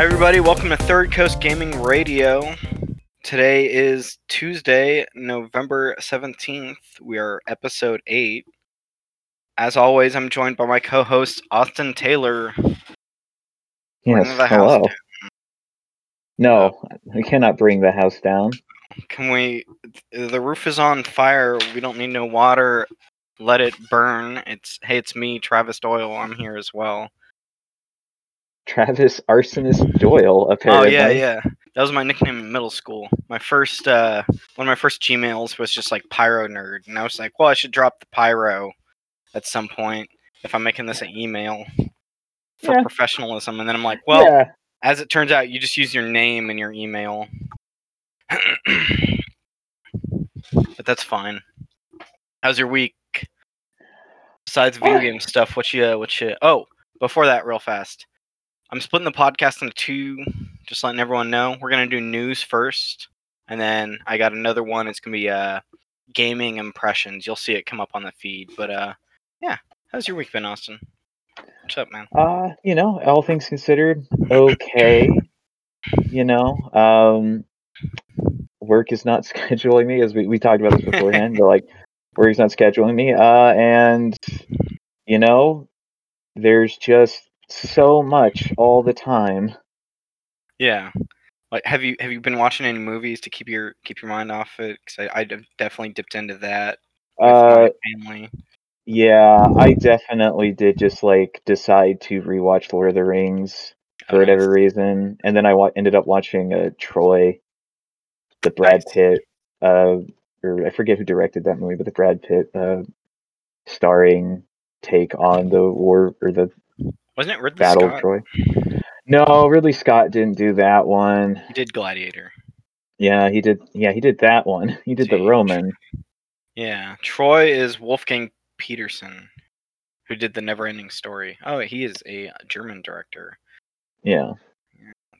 Hi, everybody. Welcome to Third Coast Gaming Radio. Today is Tuesday, November 17th. We are episode 8. As always, I'm joined by my co host, Austin Taylor. Yes, hello. down. No, we cannot bring the house down. Can we? The roof is on fire. We don't need no water. Let it burn. It's hey, it's me, Travis Doyle. I'm here as well. Travis Arsonist Doyle, apparently. Oh yeah, yeah. That was my nickname in middle school. My first, uh, one of my first Gmails was just like Pyro Nerd, and I was like, well, I should drop the Pyro at some point if I'm making this an email for Yeah. professionalism. And then I'm like, well, yeah. as it turns out, you just use your name in your email. but that's fine. How's your week? Besides video game stuff, what you, what you? Oh, before that, real fast. I'm splitting the podcast into two, just letting everyone know. We're gonna do news first, and then I got another one. It's gonna be uh, gaming impressions. You'll see it come up on the feed. But uh, yeah. How's your week been, Austin? What's up, man? Uh, you know, all things considered, okay. You know, um, work is not scheduling me, as we, we talked about this beforehand, but like, work is not scheduling me. Uh, and, you know, there's just so much all the time. Yeah. Like, have you have you been watching any movies to keep your keep your mind off it? Because I, I definitely dipped into that with Uh, family. yeah, I definitely did just like decide to rewatch Lord of the Rings. Oh, for whatever nice. reason. And then I wa- ended up watching uh, Troy, the Brad Nice. Pitt, uh, or I forget who directed that movie, but the Brad Pitt uh, starring take on the war or the Wasn't it Ridley Battle Scott? of Troy. No, Ridley Scott didn't do that one. He did Gladiator. Yeah, he did. Yeah, he did that one. He did the Roman. Yeah. Troy is Wolfgang Petersen, who did the Neverending Story. Oh, he is a German director. Yeah.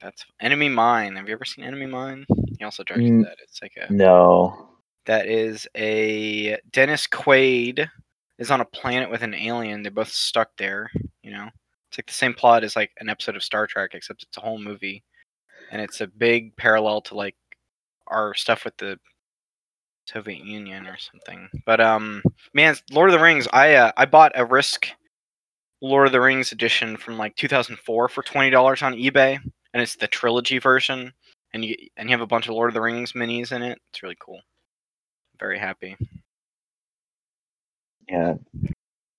That's Enemy Mine. Have you ever seen Enemy Mine? He also directed Mm. that. It's like a No. that is a Dennis Quaid is on a planet with an alien. They're both stuck there. You know, it's like the same plot as like an episode of Star Trek, except it's a whole movie, and it's a big parallel to like our stuff with the Soviet Union or something. But um, man, Lord of the Rings. I uh, I bought a Risk Lord of the Rings edition from like 2004 for twenty dollars on eBay, and it's the trilogy version, and you and you have a bunch of Lord of the Rings minis in it. It's really cool. Very happy. Yeah.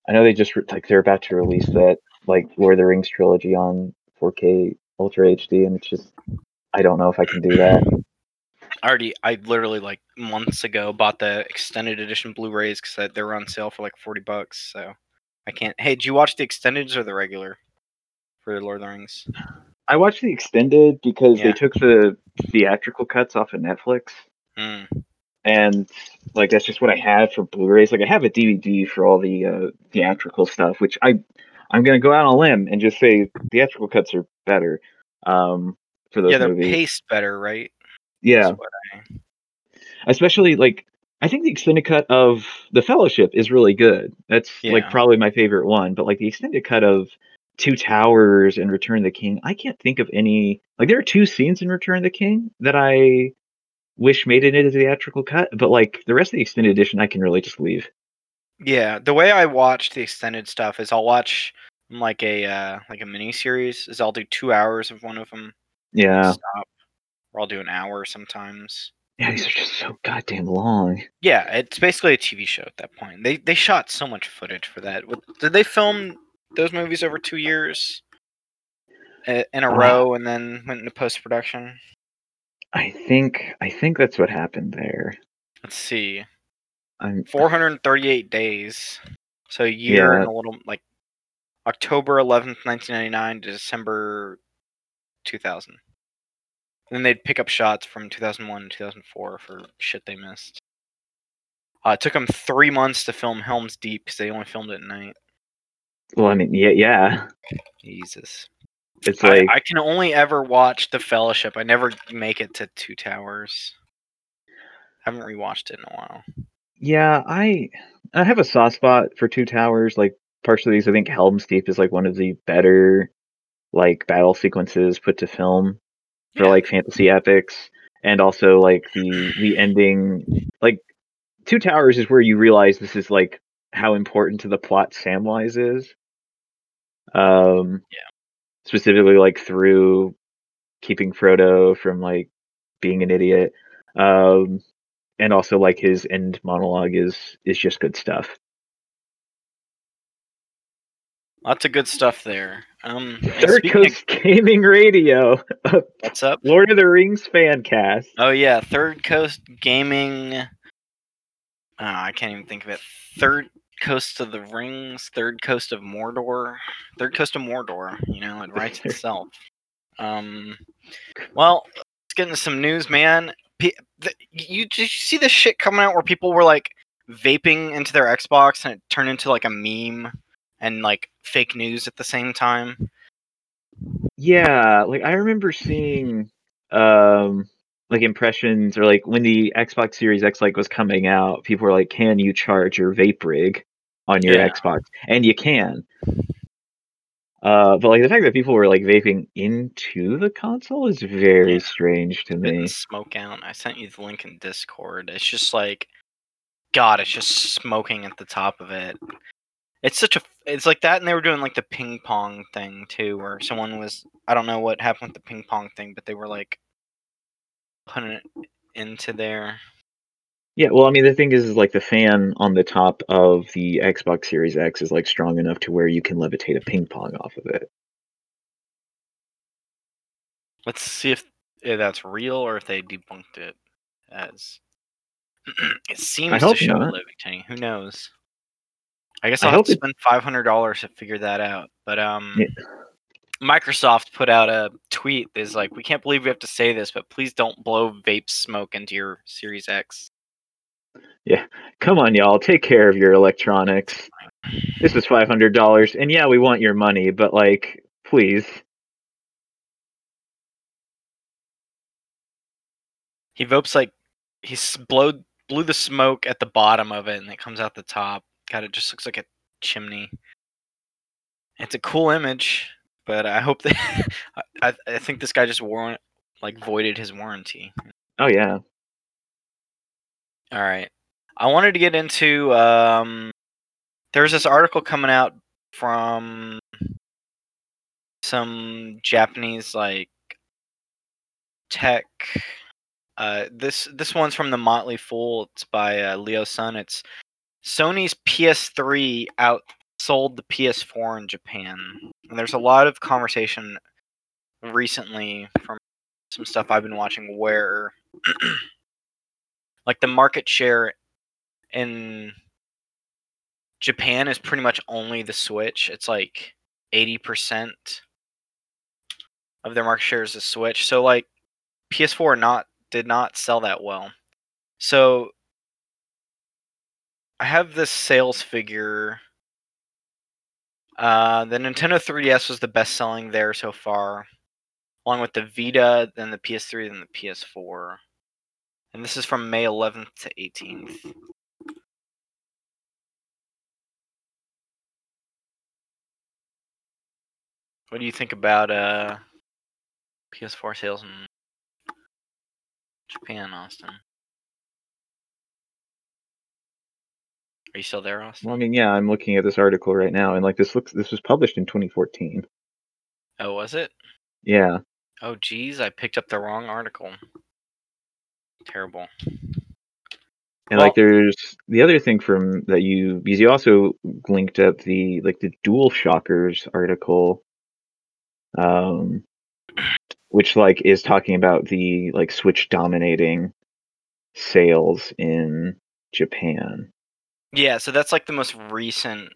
I know they just re- like they're about to release that like Lord of the Rings trilogy on 4K Ultra HD, and it's just I don't know if I can do that. I already, I literally like months ago bought the extended edition Blu-rays because they were on sale for like forty bucks. So I can't. Hey, did you watch the extendeds or the regular for Lord of the Rings? I watched the extended because Yeah. they took the theatrical cuts off of Netflix, Mm. And like that's just what I have for Blu-rays. Like I have a DVD for all the uh, theatrical stuff, which I I'm gonna go out on a limb and just say theatrical cuts are better um, for those Yeah, they're movies. paced better, right? yeah, I- especially like I think the extended cut of The Fellowship is really good. That's like probably my favorite one. But like the extended cut of Two Towers and Return of the King, I can't think of any. Like there are two scenes in Return of the King that I wish made it into the theatrical cut, but like the rest of the extended edition, I can really just leave. Yeah, the way I watch the extended stuff is I'll watch like a uh, like a mini series. Is I'll do two hours of one of them. Yeah, Stop. Or I'll do an hour sometimes. yeah, these are just so goddamn long. Yeah, it's basically a TV show at that point. They they shot so much footage for that. Did they film those movies over two years in a Uh, row and then went into post production? I think I think that's what happened there. Let's see, I'm 438 days. So a year and a little like October 11th, 1999 to December 2000. And then they'd pick up shots from 2001 and 2004 for shit they missed. Uh, it took them three months to film Helm's Deep because they only filmed it at night. well, I mean, yeah, yeah. Jesus. It's I, like I can only ever watch The Fellowship. I never make it to Two Towers. I haven't rewatched it in a while. Yeah, I I have a soft spot for Two Towers. Like partially because I think Helm's Deep is like one of the better like battle sequences put to film for Yeah. like fantasy epics, and also like the the ending. Like Two Towers is where you realize this is like how important to the plot Samwise is. Um, Yeah. Specifically, like through keeping Frodo from like being an idiot. Um, and also like his end monologue is is just good stuff. Lots of good stuff there. Um, Third speaking of- Coast Gaming Radio, what's up? Lord of the Rings fan cast. Oh yeah, Third Coast Gaming. Oh, I can't even think of it. Third Coast of the Rings, Third Coast of Mordor, Third Coast of Mordor. You know, it writes itself. Um, well, let's get into some news, man. P- the, you did you see this shit coming out where people were like vaping into their Xbox and it turned into like a meme and like fake news at the same time? Yeah, like I remember seeing um like impressions or like when the Xbox Series X like was coming out, people were like, "Can you charge your vape rig on your Yeah. Xbox?" And you can. Uh, but like the fact that people were like vaping into the console is very Yeah. strange to me. smoke out. I sent you the link in Discord. It's just like, God, it's just smoking at the top of it. It's such a. It's like that, and they were doing like the ping pong thing too, where someone was. I don't know what happened with the ping pong thing, but they were like putting it into there. Yeah, well, I mean, the thing is, is like the fan on the top of the Xbox Series X is like strong enough to where you can levitate a ping pong off of it. Let's see if, if that's real or if they debunked it as. it seems to hope show not. levitating. Who knows? I guess I I'll have hope to it- spend five hundred dollars to figure that out. But um, Yeah. Microsoft put out a tweet that's like, "We can't believe we have to say this, but please don't blow vape smoke into your Series X." Come on, y'all, take care of your electronics. This is five hundred dollars, and yeah, we want your money, but like, please. He vopes like he blowed blew the smoke at the bottom of it, and it comes out the top. God, it just looks like a chimney. It's a cool image, but I hope that I, I I think this guy just warrant like voided his warranty. Oh yeah, All right. I wanted to get into um there's this article coming out from some Japanese like tech uh this this one's from the Motley Fool. It's by uh, Leo Sun. It's Sony's PS3 outsold the PS4 in Japan. And there's a lot of conversation recently from some stuff I've been watching where like the market share in Japan is pretty much only the Switch. It's like 80% of their market share is the Switch. So like PS4 not did not sell that well. So I have this sales figure. Uh, the Nintendo 3DS was the best selling there so far, along with the Vita, then the PS3, then the PS4. And this is from May 11th to 18th. What do you think about uh PS4 sales in Japan, Austin? Are you still there, Austin? well, I mean, yeah, I'm looking at this article right now, and like this looks, this was published in 2014. Oh, was it? Yeah, Oh, geez, I picked up the wrong article. Terrible. and like there's the other thing from that you because you also linked up the like the Dual Shockers article, um, which like is talking about the like Switch dominating sales in Japan. Yeah, so that's like the most recent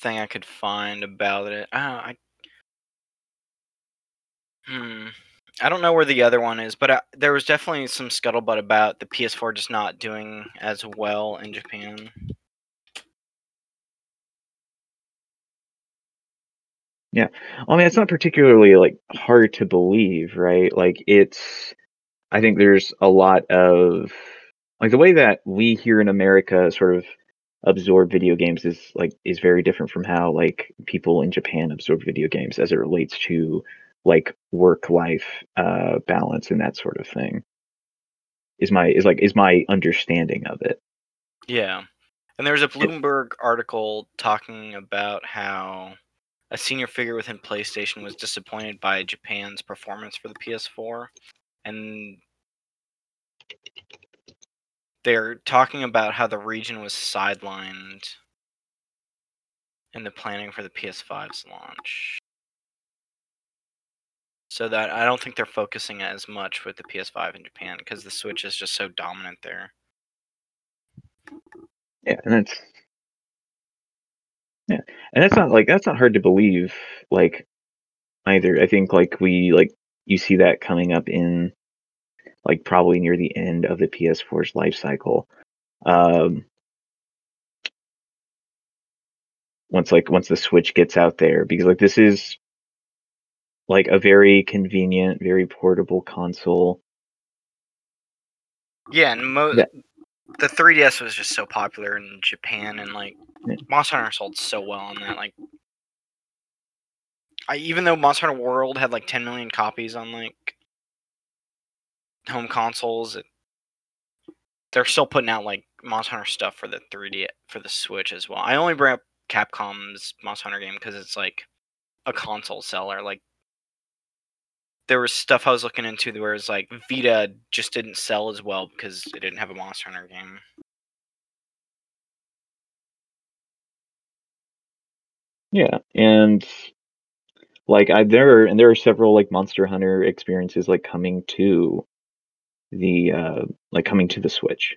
thing I could find about it. Oh, I hmm. I don't know where the other one is, but I, there was definitely some scuttlebutt about the PS4 just not doing as well in Japan. I mean, it's not particularly like hard to believe, right? Like it's I think there's a lot of like the way that we here in America sort of absorb video games is like is very different from how like people in Japan absorb video games as it relates to like work life uh balance and that sort of thing is my is like is my understanding of it Yeah. And there was a Bloomberg article talking about how a senior figure within PlayStation was disappointed by Japan's performance for the PS4. And they're talking about how the region was sidelined in the planning for the PS5's launch. So that I don't think they're focusing as much with the PS5 in Japan because the Switch is just so dominant there. yeah and that's yeah and that's not like that's not hard to believe like either i think like we like you see that coming up in like probably near the end of the ps4's life cycle um once like once the switch gets out there because like this is like a very convenient very portable console Yeah, and mo- Yeah. The 3DS was just so popular in Japan, and like Yeah. Monster Hunter sold so well on that. Like, I even though Monster Hunter World had like 10 million copies on like home consoles, it, they're still putting out like Monster Hunter stuff for the 3D for the Switch as well. I only bring up Capcom's Monster Hunter game because it's like a console seller. Like, there was stuff I was looking into where it's like Vita just didn't sell as well because it didn't have a Monster Hunter game. Yeah, and like I there are and there are several like Monster Hunter experiences like coming to the uh like coming to the Switch.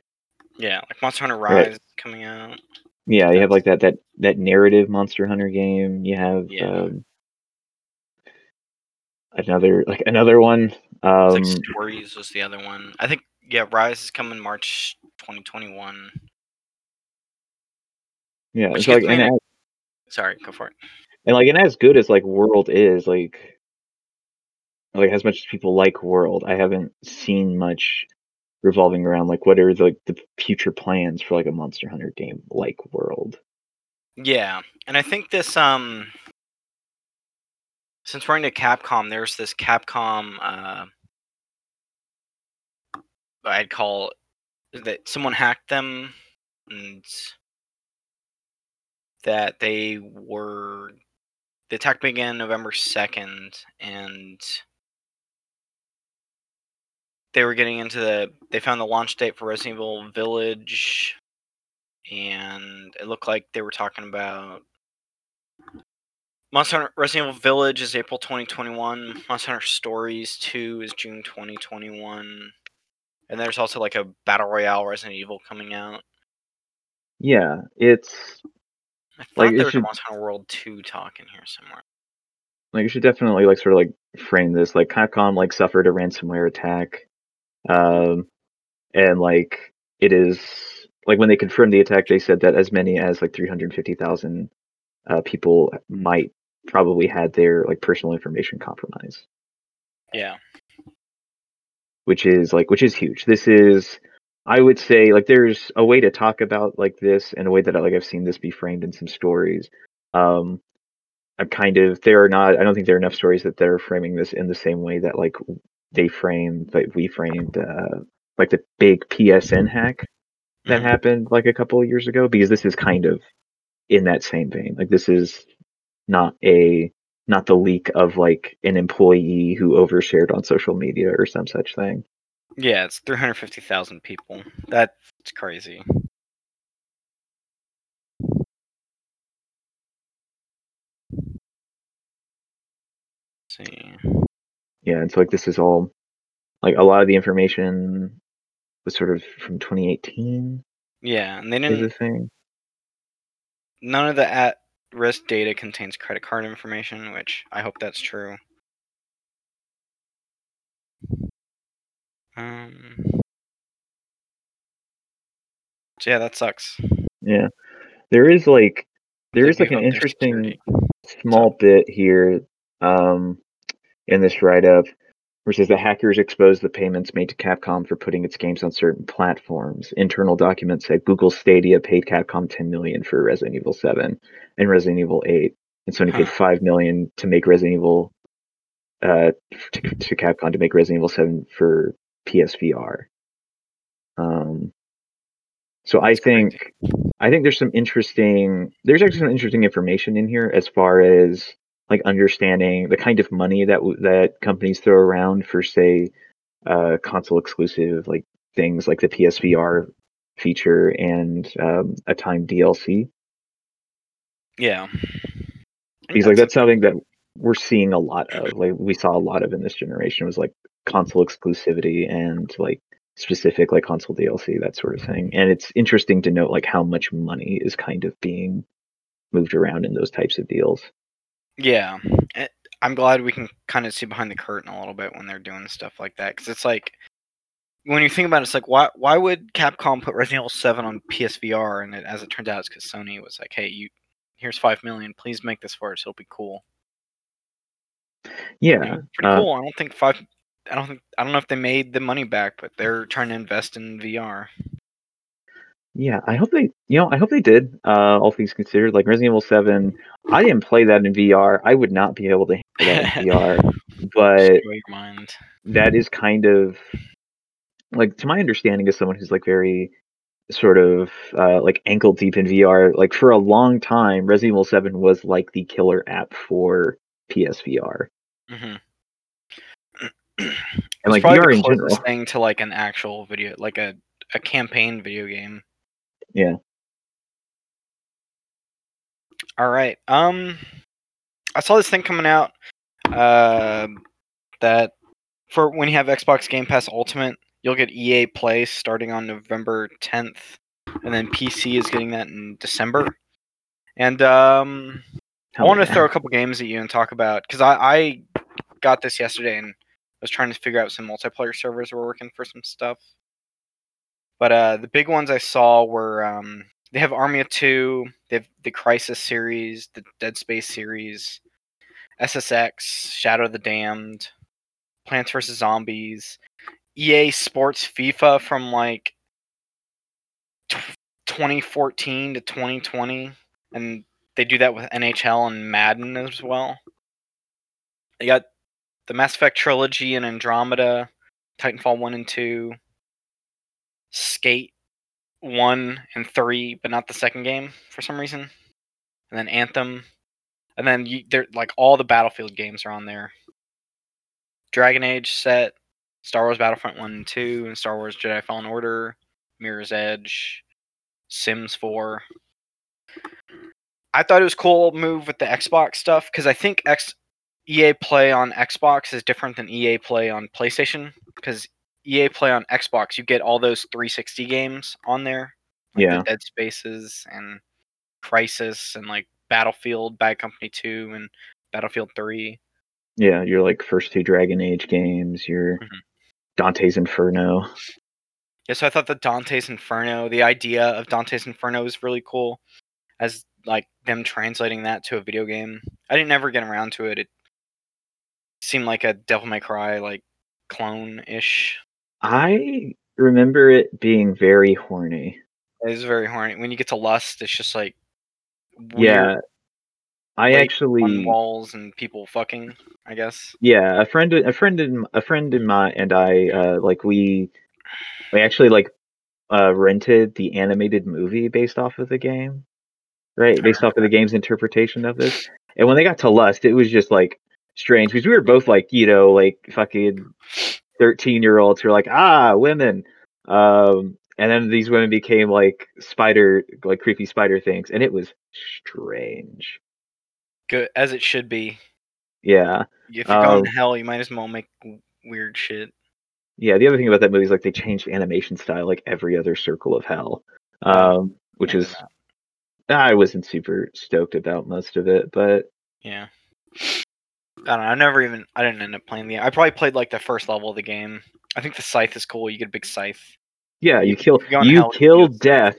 Yeah, like Monster Hunter Right. Rise coming out. Yeah, you have like that that that narrative Monster Hunter game. You have Yeah. um another like another one. Um like Stories was the other one. I think yeah, Rise is coming March 2021. yeah, Which it's like and, as, Sorry, go for it. and like and as good as like World is, like like as much as people like World, I haven't seen much revolving around like what are the, like the future plans for like a Monster Hunter game like World. Yeah, and I think this um since we're into Capcom, there's this Capcom uh I'd call that someone hacked them and that they were the attack began November 2nd and they were getting into the they found the launch date for Resident Evil Village and it looked like they were talking about Monster Hunter Resident Evil Village is April 2021. Monster Hunter Stories 2 is June 2021. And there's also like a Battle Royale Resident Evil coming out. Yeah, it's I thought Like, there was a should- Monster Hunter World 2 talk in here somewhere. like you should definitely like sort of like frame this like Capcom like suffered a ransomware attack, um, and like it is like when they confirmed the attack, they said that as many as like three hundred fifty thousand uh, people might probably had their like personal information compromised, Yeah. which is like which is huge. This is I would say like there's a way to talk about like this in a way that like I've seen this be framed in some stories. Um, I'm kind of there are not I don't think there are enough stories that they're framing this in the same way that like they framed like we framed uh like the big PSN hack that Mhm. happened like a couple of years ago because this is kind of in that same vein. Like this is not a not the leak of like an employee who overshared on social media or some such thing. Yeah, it's 350,000 people. That's crazy. Let's see. Yeah, it's like this is all like a lot of the information was sort of from 2018 Yeah, and they didn't the thing. none of the at risk data contains credit card information, which I hope that's true. Um, so yeah, that sucks. Yeah. There is like there is like an interesting small bit here um in this write up It says the hackers exposed the payments made to Capcom for putting its games on certain platforms. Internal documents said Google Stadia paid Capcom 10 million for Resident Evil 7 and Resident Evil 8, and Sony paid 5 million to make Resident Evil uh, to, to Capcom to make Resident Evil 7 for PSVR. Um, so I think crazy. I think there's some interesting there's actually some interesting information in here as far as like understanding the kind of money that that companies throw around for say uh, console exclusive like things like the PSVR feature and um, a timed DLC Yeah. Because like that's something that we're seeing a lot of like we saw a lot of in this generation was like console exclusivity and like specific like console DLC that sort of thing. And it's interesting to note like how much money is kind of being moved around in those types of deals Yeah, Eh, I'm glad we can kind of see behind the curtain a little bit when they're doing stuff like that because it's like when you think about it, it's like why why would Capcom put Resident Evil Seven on PSVR and it, as it turned out, it's because Sony was like, hey, you here's five million, please make this for us, it'll be cool. You yeah know, pretty uh, cool. I don't think five. I don't think I don't know if they made the money back, but they're trying to invest in VR. Yeah, I hope they, you know, I hope they did. Uh, all things considered, like Resident Evil Seven, I didn't play that in VR. I would not be able to handle that in VR. But that is kind of like, to my understanding, as someone who's like very sort of uh, like ankle deep in VR, like for a long time, Resident Evil Seven was like the killer app for PSVR Mm-hmm. and It's like VR in general. thing to like an actual video, like a a campaign video game. Yeah. All right. Um, I saw this thing coming out. Uh, that for when you have Xbox Game Pass Ultimate, you'll get EA Play starting on November 10th, and then PC is getting that in December. And um, I Hell want to throw a couple games at you and talk about because I, I got this yesterday and was trying to figure out some multiplayer servers we're working for some stuff. But uh, the big ones I saw were um, they have of Two, they have the Crysis series, the Dead Space series, SSX, Shadow of the Damned, Plants vs Zombies, EA Sports FIFA from like tw 2014 to 2020, and they do that with NHL and Madden as well. They got the Mass Effect trilogy and Andromeda, Titanfall 1 and 2, Skate 1 and 3, but not the second game for some reason. And then Anthem. And then you, they're like all the Battlefield games are on there. Dragon Age set, Star Wars Battlefront 1 and 2, and Star Wars Jedi Fallen Order, Mirror's Edge, Sims 4. I thought it was cool move with the Xbox stuff because I think X EA Play on Xbox is different than EA Play on PlayStation because EA Play on Xbox you get all those 360 games on there, like Yeah. the Dead Spaces and Crysis and like Battlefield, Bad Company 2 and Battlefield 3. Yeah, your like first two Dragon Age games, your Mhm. Dante's Inferno. Yeah, so I thought the Dante's Inferno, the idea of Dante's Inferno was really cool, as like them translating that to a video game. I didn't ever get around to it. It seemed like a Devil May Cry like clone ish. I remember it being very horny. It was very horny. When you get to Lust, it's just like Yeah, I actually on walls and people fucking. I guess. yeah a friend a friend in a friend in my and I uh like we we actually like uh rented the animated movie based off of the game right based off of the game's interpretation of this and when they got to lust it was just like strange because we were both like you know like fucking 13 year olds who are like ah women um and then these women became like spider like creepy spider things and it was strange Good as it should be. yeah If you're going Um, to hell, you might as well make weird shit. Yeah, the other thing about that movie is like they changed animation style like every other Circle of Hell, Oh, um, which is. I wasn't super stoked about most of it, but Yeah. I don't know. I never even. I didn't end up playing the. I probably played like the first level of the game. I think the scythe is cool. You get a big scythe. yeah, you kill you you hell, kill death.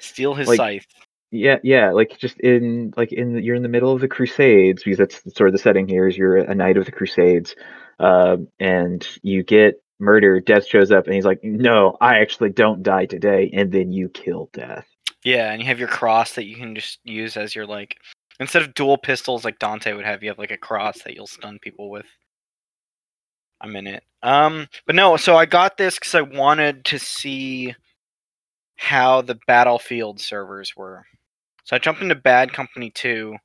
Steal his Like- scythe. Yeah, yeah, like just in like in the, you're in the middle of the Crusades because that's sort of the setting here. Is you're a knight of the Crusades, um, and you get murdered. Death shows up and he's like, "No, I actually don't die today," and then you kill Death. Yeah, and you have your cross that you can just use as your like instead of dual pistols like Dante would have. You have like a cross that you'll stun people with. I'm in it. Um, but no, so I got this because I wanted to see how the Battlefield servers were. So I jumped into Bad Company 2,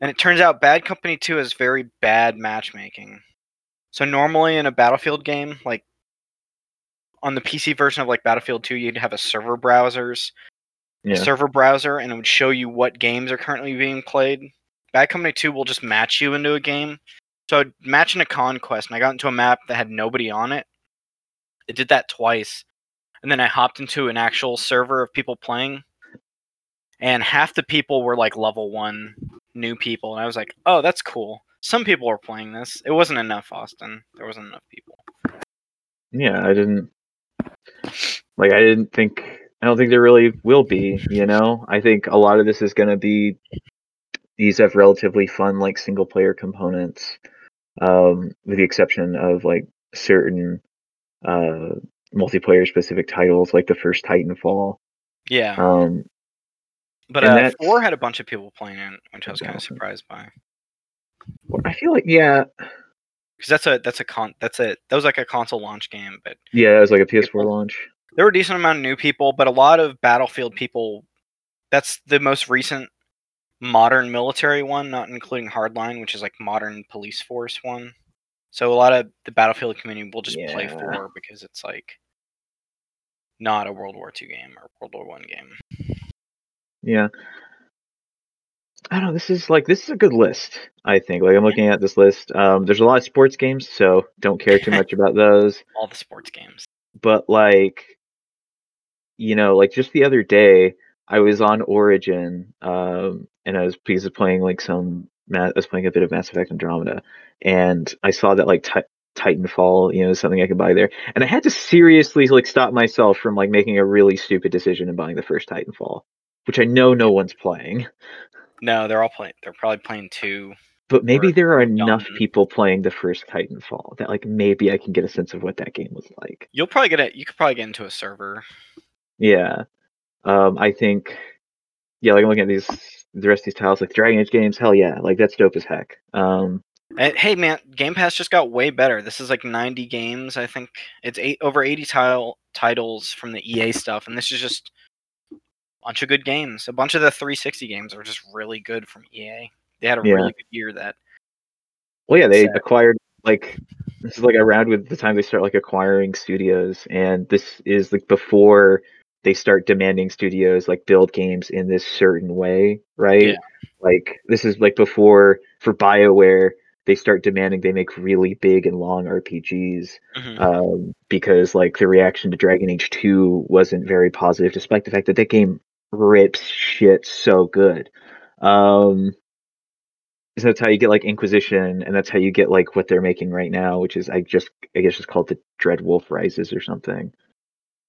and it turns out Bad Company 2 is very bad matchmaking. So normally in a Battlefield game, like on the PC version of like Battlefield 2, you'd have a server browsers, Yeah, server browser, and it would show you what games are currently being played. Bad Company 2 will just match you into a game. So I'd match in a conquest, and I got into a map that had nobody on it. It did that twice. And then I hopped into an actual server of people playing. And half the people were like level one new people. And I was like, oh, that's cool. Some people were playing this. It wasn't enough, Austin. There wasn't enough people. yeah. I didn't like. I didn't think. I don't think there really will be. You know, I think a lot of this is going to be. These have relatively fun, like single player components, um, with the exception of like certain uh, multiplayer specific titles, like the first Titanfall. Yeah. Um, but uh, 4 had a bunch of people playing it, which I was kind of surprised by. I feel like yeah, Because that's a that's a con that's a that was like a console launch game, but yeah, it was like a PS4 People- launch. There were a decent amount of new people, but a lot of Battlefield people. That's the most recent modern military one, not including Hardline, which is like modern police force one. So a lot of the Battlefield community will just play Yeah. four because it's like not a World War II game or World War One game. Yeah. I don't know. This is like this is a good list. I think. Like I'm looking at this list. Um, there's a lot of sports games, so don't care too much about those. All the sports games. But like, you know, like just the other day, I was on Origin, um, and I was because of playing like some. I was playing a bit of Mass Effect Andromeda, and I saw that like Ti- Titanfall, you know, something I could buy there, and I had to seriously like stop myself from like making a really stupid decision and buying the first Titanfall, which I know no one's playing. No, they're all playing. They're probably playing two. But maybe there are enough done. people playing the first Titanfall that like maybe I can get a sense of what that game was like. You'll probably get it. You could probably get into a server. Yeah. Um I think yeah, like I'm looking at these the rest of these tiles, like Dragon Age games, hell yeah, like that's dope as heck. Um And, hey man, Game Pass just got way better. This is like 90 games, I think. It's eight over 80 tile, titles from the EA stuff, and this is just a bunch of good games. A bunch of the 360 games are just really good from EA. They had a Yeah. really good year. That well yeah, they Sad. acquired like this is like around with the time they start like acquiring studios and this is like before they start demanding studios like build games in this certain way, right? Yeah. Like this is like before for BioWare they start demanding they make really big and long RPGs. Mhm. um, because like the reaction to Dragon Age 2 wasn't very positive, despite the fact that that game rips shit so good. Um, so that's how you get like Inquisition, and that's how you get like what they're making right now, which is I just I guess it's called the Dread Wolf Rises or something.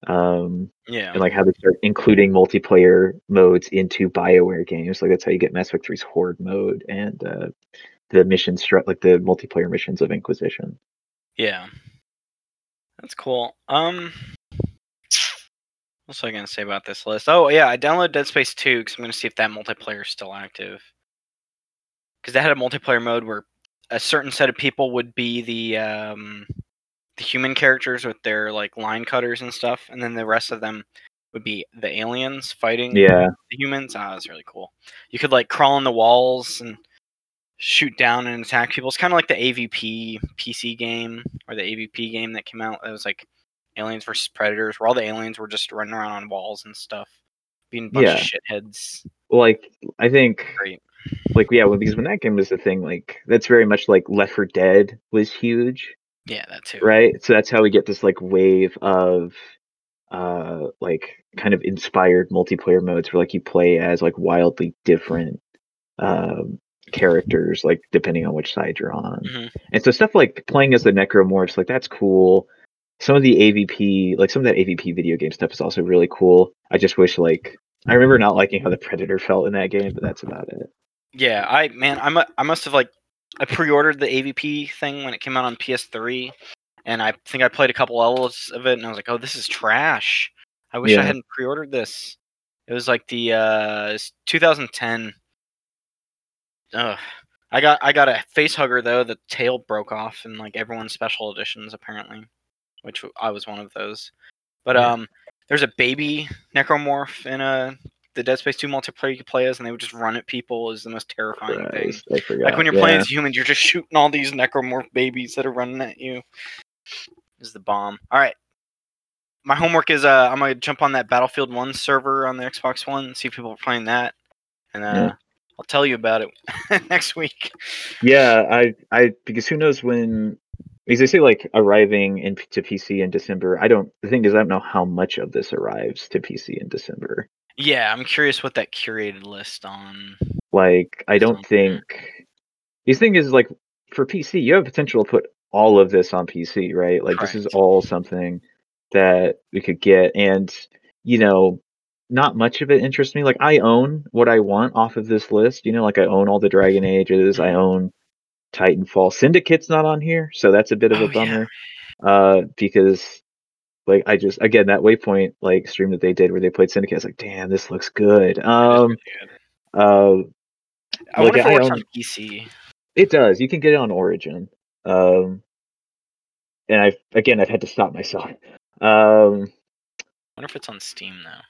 Um, yeah, and like how they start including multiplayer modes into Bioware games. Like that's how you get Mass Effect 3's Horde mode and uh, the mission stru- like the multiplayer missions of Inquisition. yeah. That's cool. Um, what's I gonna say about this list? Oh yeah, I downloaded Dead Space 2 because I'm gonna see if that multiplayer is still active. Because they had a multiplayer mode where a certain set of people would be the um, the human characters with their like line cutters and stuff, and then the rest of them would be the aliens fighting Yeah, the humans. Ah, that's really cool. You could like crawl on the walls and shoot down and attack people. It's kind of like the AVP PC game or the AVP game that came out. It was like Aliens versus Predators, where all the aliens were just running around on walls and stuff, being a bunch of shitheads. like I think Great. like yeah, well, because when that game was the thing, like that's very much like Left 4 Dead was huge, Yeah, that too. right? So that's how we get this like wave of uh like kind of inspired multiplayer modes where like you play as like wildly different um characters like depending on which side you're on. Mhm. And so stuff like playing as the necromorphs, like that's cool. Some of the AVP, like some of that AVP video game stuff is also really cool. I just wish like I remember not liking how the Predator felt in that game, but that's about it. Yeah, I man, I'm a, I must have like I pre-ordered the AVP thing when it came out on PS3, and I think I played a couple levels of it, and I was like, oh, this is trash. I wish Yeah. I hadn't pre-ordered this. It was like the uh, it's 2010. Ugh. I got I got a face hugger though. The tail broke off in like everyone's special editions apparently, which I was one of those. But um, there's a baby necromorph in a the Dead Space 2 multiplayer you could play as, and they would just run at people. Is the most terrifying thing. Christ, forgot. Like when you're yeah. playing as humans, you're just shooting all these necromorph babies that are running at you. This is the bomb. All right. My homework is uh, I'm gonna jump on that Battlefield One server on the Xbox One, see if people are playing that, and uh, Yeah. I'll tell you about it next week. Yeah, I, I, because who knows when? Because they say like arriving in to PC in December. I don't. The thing is, I don't know how much of this arrives to PC in December. Yeah, I'm curious what that curated list on. Like, I don't think. These thing is like for PC, you have potential to put all of this on PC, right? Like this is all something that we could get, and you know, not much of it interests me. Like I own what I want off of this list. You know, like I own all the Dragon Ages. I own Titanfall. Syndicate's not on here, so that's a bit of Oh, a yeah. bummer. Uh, because like I just again that Waypoint like stream that they did where they played Syndicate, I was like, damn, this looks good. Um, uh, I wonder like, if it works on PC. it does. You can get it on Origin. Um, and I've again I've had to stop myself. Um, I wonder if it's on Steam though.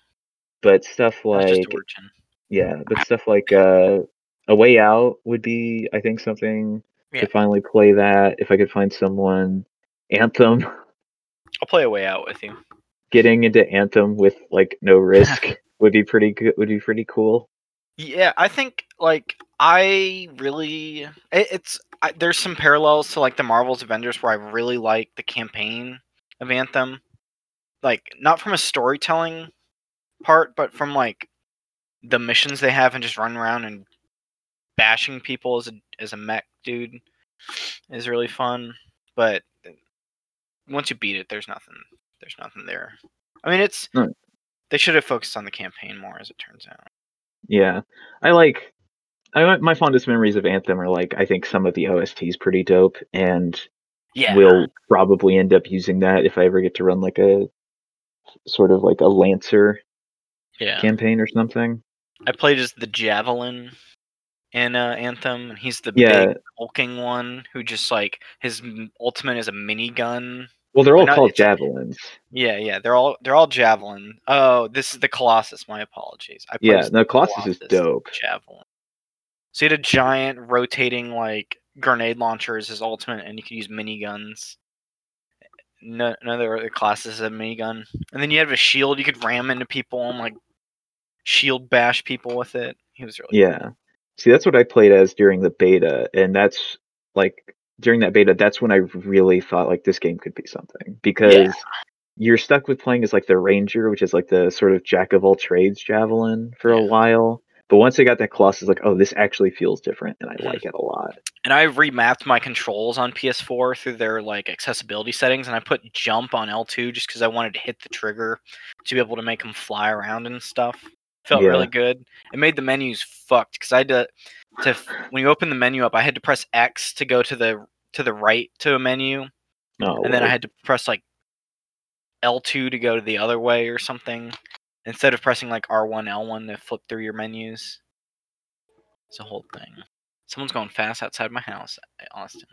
but stuff like just Origin. yeah, but stuff like uh, a way out would be I think something Yeah. to finally play that if I could find someone. Anthem, I'll play a way out with you. getting into Anthem with like no risk would be pretty good. Would be pretty cool. Yeah, I think like I really it, it's I, there's some parallels to like the Marvel's Avengers where I really like the campaign of Anthem, like not from a storytelling part, but from like the missions they have and just running around and bashing people as a as a mech dude is really fun. But once you beat it, there's nothing there's nothing there. I mean, it's Right. they should have focused on the campaign more, as it turns out. Yeah, I like. I my fondest memories of Anthem are like I think some of the OST is pretty dope, and Yeah, will probably end up using that if I ever get to run like a sort of like a Lancer yeah. campaign or something. I played as the Javelin in uh, Anthem, and he's the Yeah. big hulking one who just like his ultimate is a minigun. Well, they're all no, called javelins. Yeah, yeah, they're all they're all Javelin. Oh, this is the Colossus. My apologies. I Yeah, no, the Colossus is dope. Javelin. So he had a giant rotating like grenade launcher as his ultimate, and you could use miniguns. No, none of the other classes have a minigun, and then you have a shield. You could ram into people and like shield bash people with it. He was really Yeah. See, that's what I played as during the beta, and that's like during that beta, that's when I really thought like this game could be something because you're stuck with playing as like the ranger, which is like the sort of jack of all trades javelin for a while. But once I got that Colossus, like, oh, this actually feels different, and I like it a lot. and I remapped my controls on PS4 through their like accessibility settings, and I put jump on L2 just because I wanted to hit the trigger to be able to make them fly around and stuff. Felt Yeah. really good. It made the menus fucked because I had to to when you open the menu up, I had to press X to go to the to the right to a menu, Oh, and then I had to press like L2 to go to the other way or something instead of pressing like R1 L1 to flip through your menus. It's a whole thing. Someone's going fast outside my house, Austin.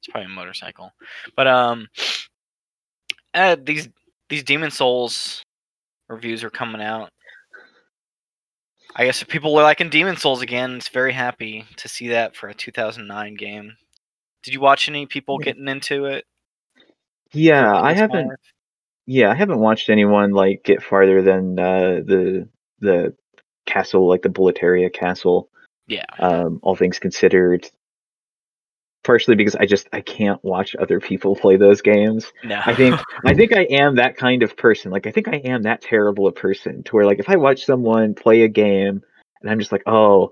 It's probably a motorcycle. But um uh, these these Demon Souls reviews are coming out. I guess if people are liking Demon Souls again, it's very happy to see that for a 2009 game. Did you watch any people getting into it? yeah, I haven't. Yeah, I haven't watched anyone like get farther than uh, the the castle, like the Boletaria castle. Yeah. um, all things considered. Partially because I just I can't watch other people play those games. No. I think I think I am that kind of person. Like I think I am that terrible a person to where like if I watch someone play a game and I'm just like, oh,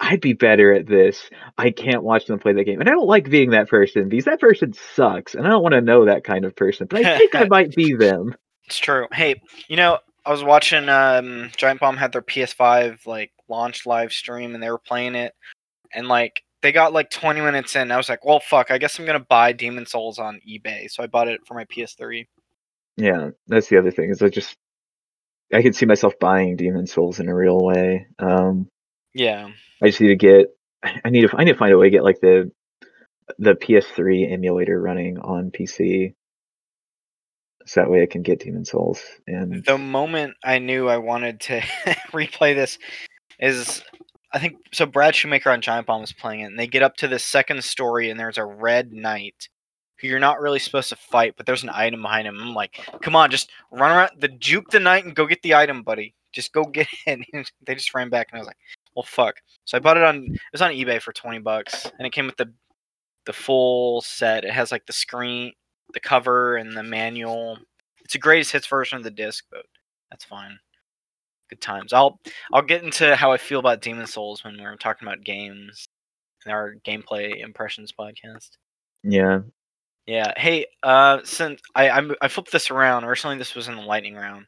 I'd be better at this. I can't watch them play that game. And I don't like being that person because that person sucks and I don't want to know that kind of person. But I think I might be them. It's true. Hey, you know, I was watching um Giant Bomb had their PS5 like launch live stream and they were playing it and like they got like 20 minutes in. I was like, "Well, fuck, I guess I'm going to buy Demon Souls on eBay." So I bought it for my PS3. Yeah, that's the other thing is I just I could see myself buying Demon Souls in a real way. Um, Yeah. I just need to get. I need to. I need to find a way to get like the the PS3 emulator running on PC, so that way I can get Demon Souls. And The moment I knew I wanted to replay this is I think so Brad Shoemaker on Giant Bomb was playing it and they get up to the second story and there's a red knight who you're not really supposed to fight, but there's an item behind him. I'm like, come on, just run around the juke the knight and go get the item, buddy. Just go get it. And they just ran back and I was like, well fuck. So I bought it on it was on eBay for twenty bucks and it came with the the full set. It has like the screen the cover and the manual. It's a greatest hits version of the disc, but that's fine. Good times. I'll I'll get into how I feel about Demon Souls when we're talking about games in our gameplay impressions podcast. yeah, Yeah. Hey, uh, since I I'm, I flipped this around. Originally, this was in the lightning round,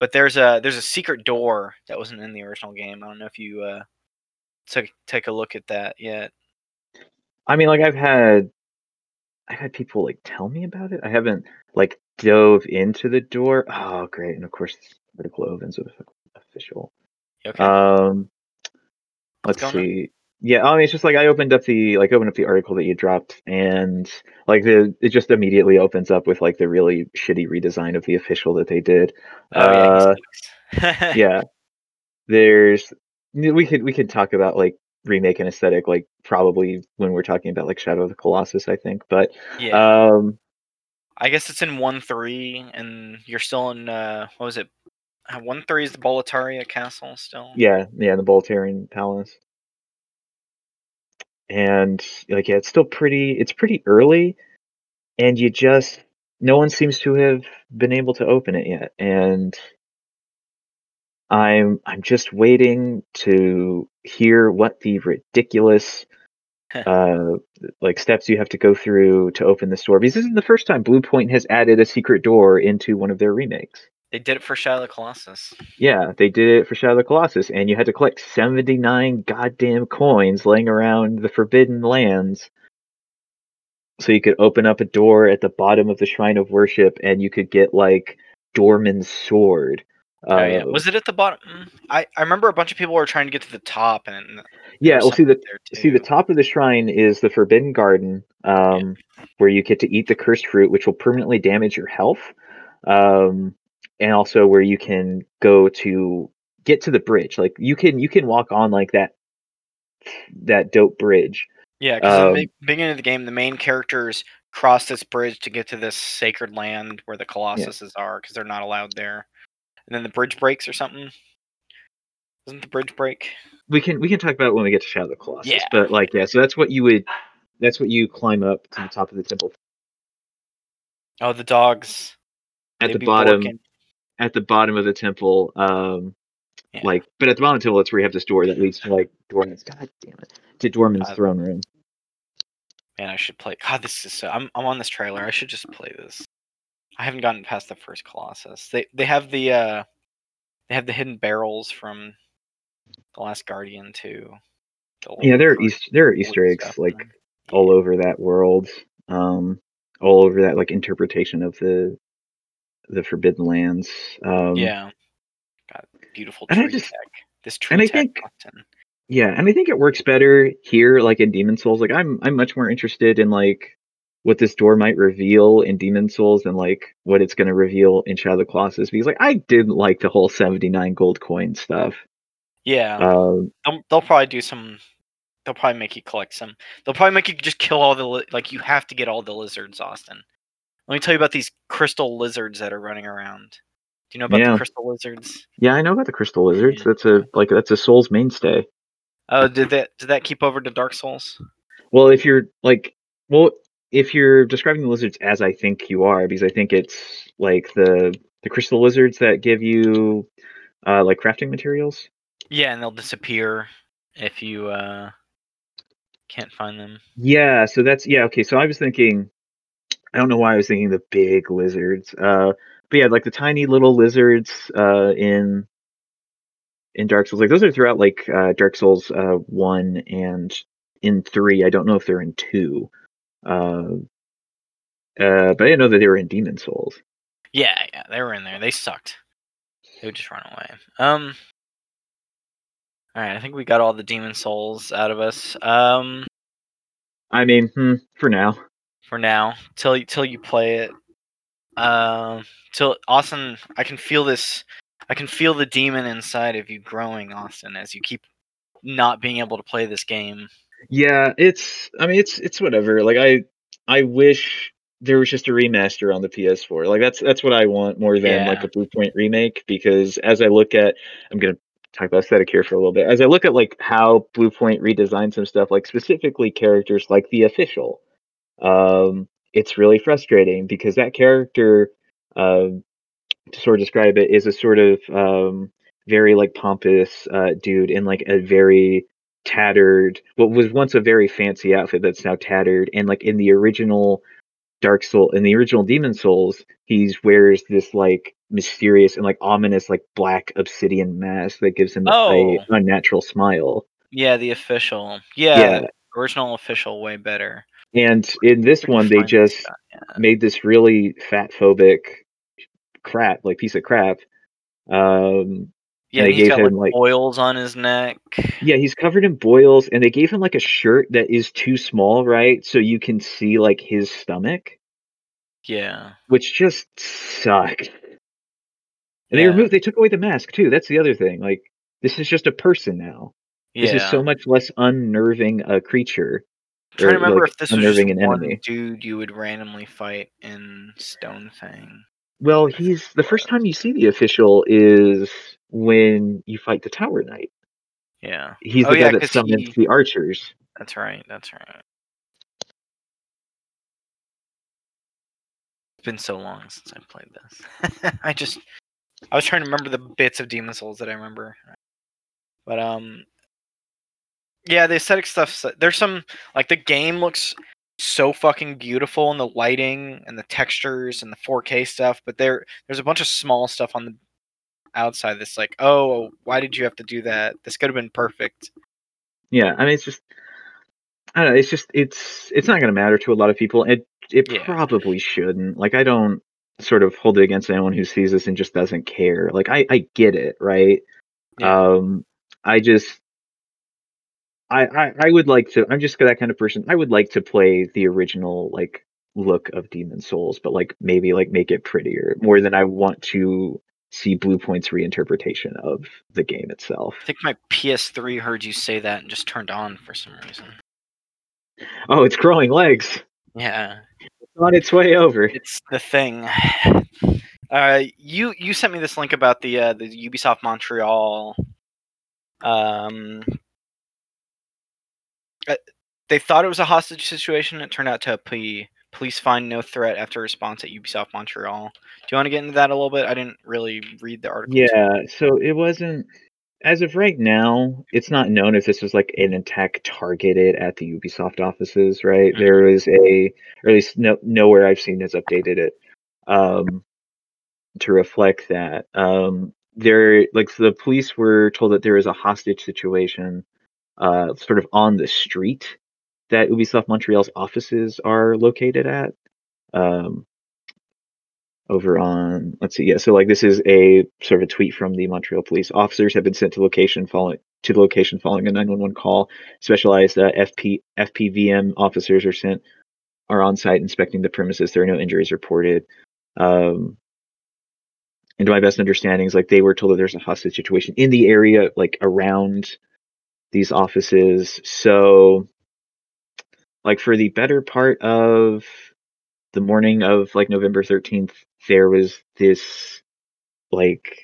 but there's a there's a secret door that wasn't in the original game. I don't know if you uh took take a look at that yet. I mean, like I've had, I've had people like tell me about it. I haven't like dove into the door. Oh, great! And of course, this article opens with official. Okay. Um, let's going on? see. Yeah, I mean, it's just like I opened up the like opened up the article that you dropped, and like the it just immediately opens up with like the really shitty redesign of the official that they did. oh yeah. uh, he yeah, there's we could we could talk about like remake and aesthetic like probably when we're talking about like Shadow of the Colossus, I think, but yeah. um, I guess it's in one three, and you're still in uh, what was it? Uh, One three is the Boletaria Castle still. yeah, yeah, the Boletarian Palace. And like yeah, it's still pretty it's pretty early and you just no one seems to have been able to open it yet. And I'm I'm just waiting to hear what the ridiculous uh like steps you have to go through to open this door because this isn't the first time Bluepoint has added a secret door into one of their remakes. They did it for Shadow of the Colossus. Yeah, they did it for Shadow of the Colossus, and you had to collect 79 goddamn coins laying around the Forbidden Lands so you could open up a door at the bottom of the Shrine of Worship and you could get, like, Dormin's sword. oh yeah. Uh, Was it at the bottom? Mm, I I remember a bunch of people were trying to get to the top, and yeah, well, see, the, see, the top of the shrine is the Forbidden Garden, um, where you get to eat the cursed fruit, which will permanently damage your health, um, and also where you can go to get to the bridge. Like you can you can walk on like that that dope bridge. Yeah, because Um, the beginning of the game, the main characters cross this bridge to get to this sacred land where the Colossuses are, because they're not allowed there. And then the bridge breaks or something. Doesn't the bridge break? we can we can talk about it when we get to Shadow of the Colossus. Yeah. But like yeah, so that's what you would that's what you climb up to the top of the temple Oh, the dogs. at they the bottom borking. At the bottom of the temple. Um, Yeah. like but at the bottom of the temple, that's where you have this door that leads to like Dormin's. God damn it, to Dormin's Uh, throne room. Man, I should play. God, this is so. I'm I'm on this trailer. I should just play this. I haven't gotten past the first Colossus. They they have the uh, they have the hidden barrels from the Last Guardian too. The Yeah, there are Guardian East there are Easter eggs like all over that world. Um, all over that like interpretation of the the Forbidden Lands. Um, Yeah. Got beautiful and I just- tech. This tree and I think- button. Yeah, and I think it works better here, like in Demon Souls. Like I'm I'm much more interested in like what this door might reveal in Demon Souls than like what it's gonna reveal in Shadow of the Colossus because like I didn't like the whole 79 gold coin stuff. Yeah. Um they'll, they'll probably do some. They'll probably make you collect some. They'll probably make you just kill all the li- like. You have to get all the lizards, Austin. Let me tell you about these crystal lizards that are running around. Do you know about Yeah. the crystal lizards? yeah, I know about the crystal lizards. That's a like that's a Souls mainstay. Oh, did that did that keep over to Dark Souls? Well, if you're like well if you're describing the lizards as I think you are, because I think it's like the the crystal lizards that give you uh like crafting materials. Yeah, and they'll disappear if you uh can't find them. Yeah, so that's yeah, okay. So I was thinking I don't know why I was thinking the big lizards. Uh but yeah, like the tiny little lizards uh, in in Dark Souls, like those are throughout like uh, Dark Souls uh, one and in three. I don't know if they're in two, uh, uh, but I didn't know that they were in Demon Souls. Yeah, yeah, they were in there. They sucked. They would just run away. Um. All right, I think we got all the demon souls out of us. Um, I mean, hmm, for now. For now, till you till you play it. Um, till Austin, I can feel this. I can feel the demon inside of you growing, Austin, as you keep not being able to play this game. Yeah, it's. I mean, it's it's whatever. Like I, I wish there was just a remaster on the PS4. Like that's that's what I want more than like a Bluepoint remake. Because as I look at, I'm gonna talk about aesthetic here for a little bit. As I look at like how Bluepoint redesigned some stuff, like specifically characters like the official, um, it's really frustrating because that character, um, to sort of describe it, is a sort of um, very like pompous uh, dude in like a very tattered what was once a very fancy outfit that's now tattered and like in the original dark soul in the original demon souls he wears this like mysterious and like ominous like black obsidian mask that gives him Oh. a unnatural smile Yeah, the official. Yeah, Yeah. original official way better. And in this one they just stuff, yeah. made this really fat phobic crap like piece of crap um Yeah, they gave got him, like like- boils on his neck. Yeah, he's covered in boils, and they gave him like a shirt that is too small, right? So you can see like his stomach, Yeah. which just sucked. And they removed, they took away the mask too. That's the other thing. Like, this is just a person now. Yeah. This is so much less unnerving a creature. I'm trying to remember like, if this was just an one enemy. dude you would randomly fight in Stonefang. Well, he's the first time you see the official is when you fight the Tower Knight. Yeah, He's Oh, the yeah, guy that summons he- the archers. that's right. That's right. It's been so long since I played this. I just I was trying to remember the bits of Demon Souls that I remember. But um yeah, the aesthetic stuff there's some like the game looks so fucking beautiful and the lighting and the textures and the 4K stuff, but there there's a bunch of small stuff on the outside that's like, "Oh, why did you have to do that? This could have been perfect." Yeah, I mean, it's just, I don't know. It's just, it's, it's not going to matter to a lot of people. It, it Yeah. probably shouldn't. Like, I don't sort of hold it against anyone who sees this and just doesn't care. Like, I, I get it, right? Yeah. Um, I just, I, I, I would like to. I'm just that kind of person. I would like to play the original like look of Demon Souls, but like maybe like make it prettier more than I want to see Bluepoint's reinterpretation of the game itself. I think my PS3 heard you say that and just turned on for some reason. Oh, it's growing legs. Yeah, It's on its way over. it's the thing. Uh, you you sent me this link about the uh, the Ubisoft Montreal. Um, they thought it was a hostage situation. It turned out to be police find no threat after response at Ubisoft Montreal. Do you want to get into that a little bit? I didn't really read the article. Yeah, so it wasn't as of right now, it's not known if this was like an attack targeted at the Ubisoft offices, right? Mhm. There is a or at least no nowhere I've seen has updated it um to reflect that. Um there like so the police were told that there is a hostage situation uh sort of on the street that Ubisoft Montreal's offices are located at. Um over on let's see yeah so like this is a sort of a tweet from the montreal police officers have been sent to location following to the location following a 911 call. Specialized uh, fp SPVM officers are sent are on site inspecting the premises. There are no injuries reported. Um and to my best understanding is like they were told that there's a hostage situation in the area like around these offices. So like for the better part of the morning of like November 13th, there was this like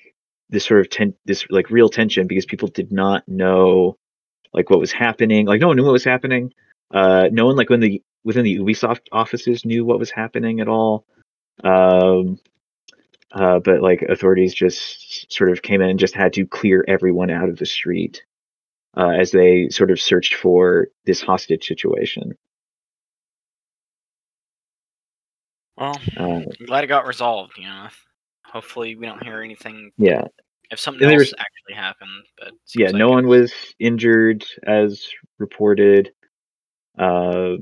this sort of ten this like real tension because people did not know like what was happening. Like no one knew what was happening. Uh, no one like when the within the Ubisoft offices knew what was happening at all. Um, uh, but like authorities just sort of came in and just had to clear everyone out of the street uh, as they sort of searched for this hostage situation. Well, Uh, I'm glad it got resolved. You know. Hopefully, we don't hear anything. Yeah, If something else was- actually happened, but yeah. seems No one was injured as reported. Uh,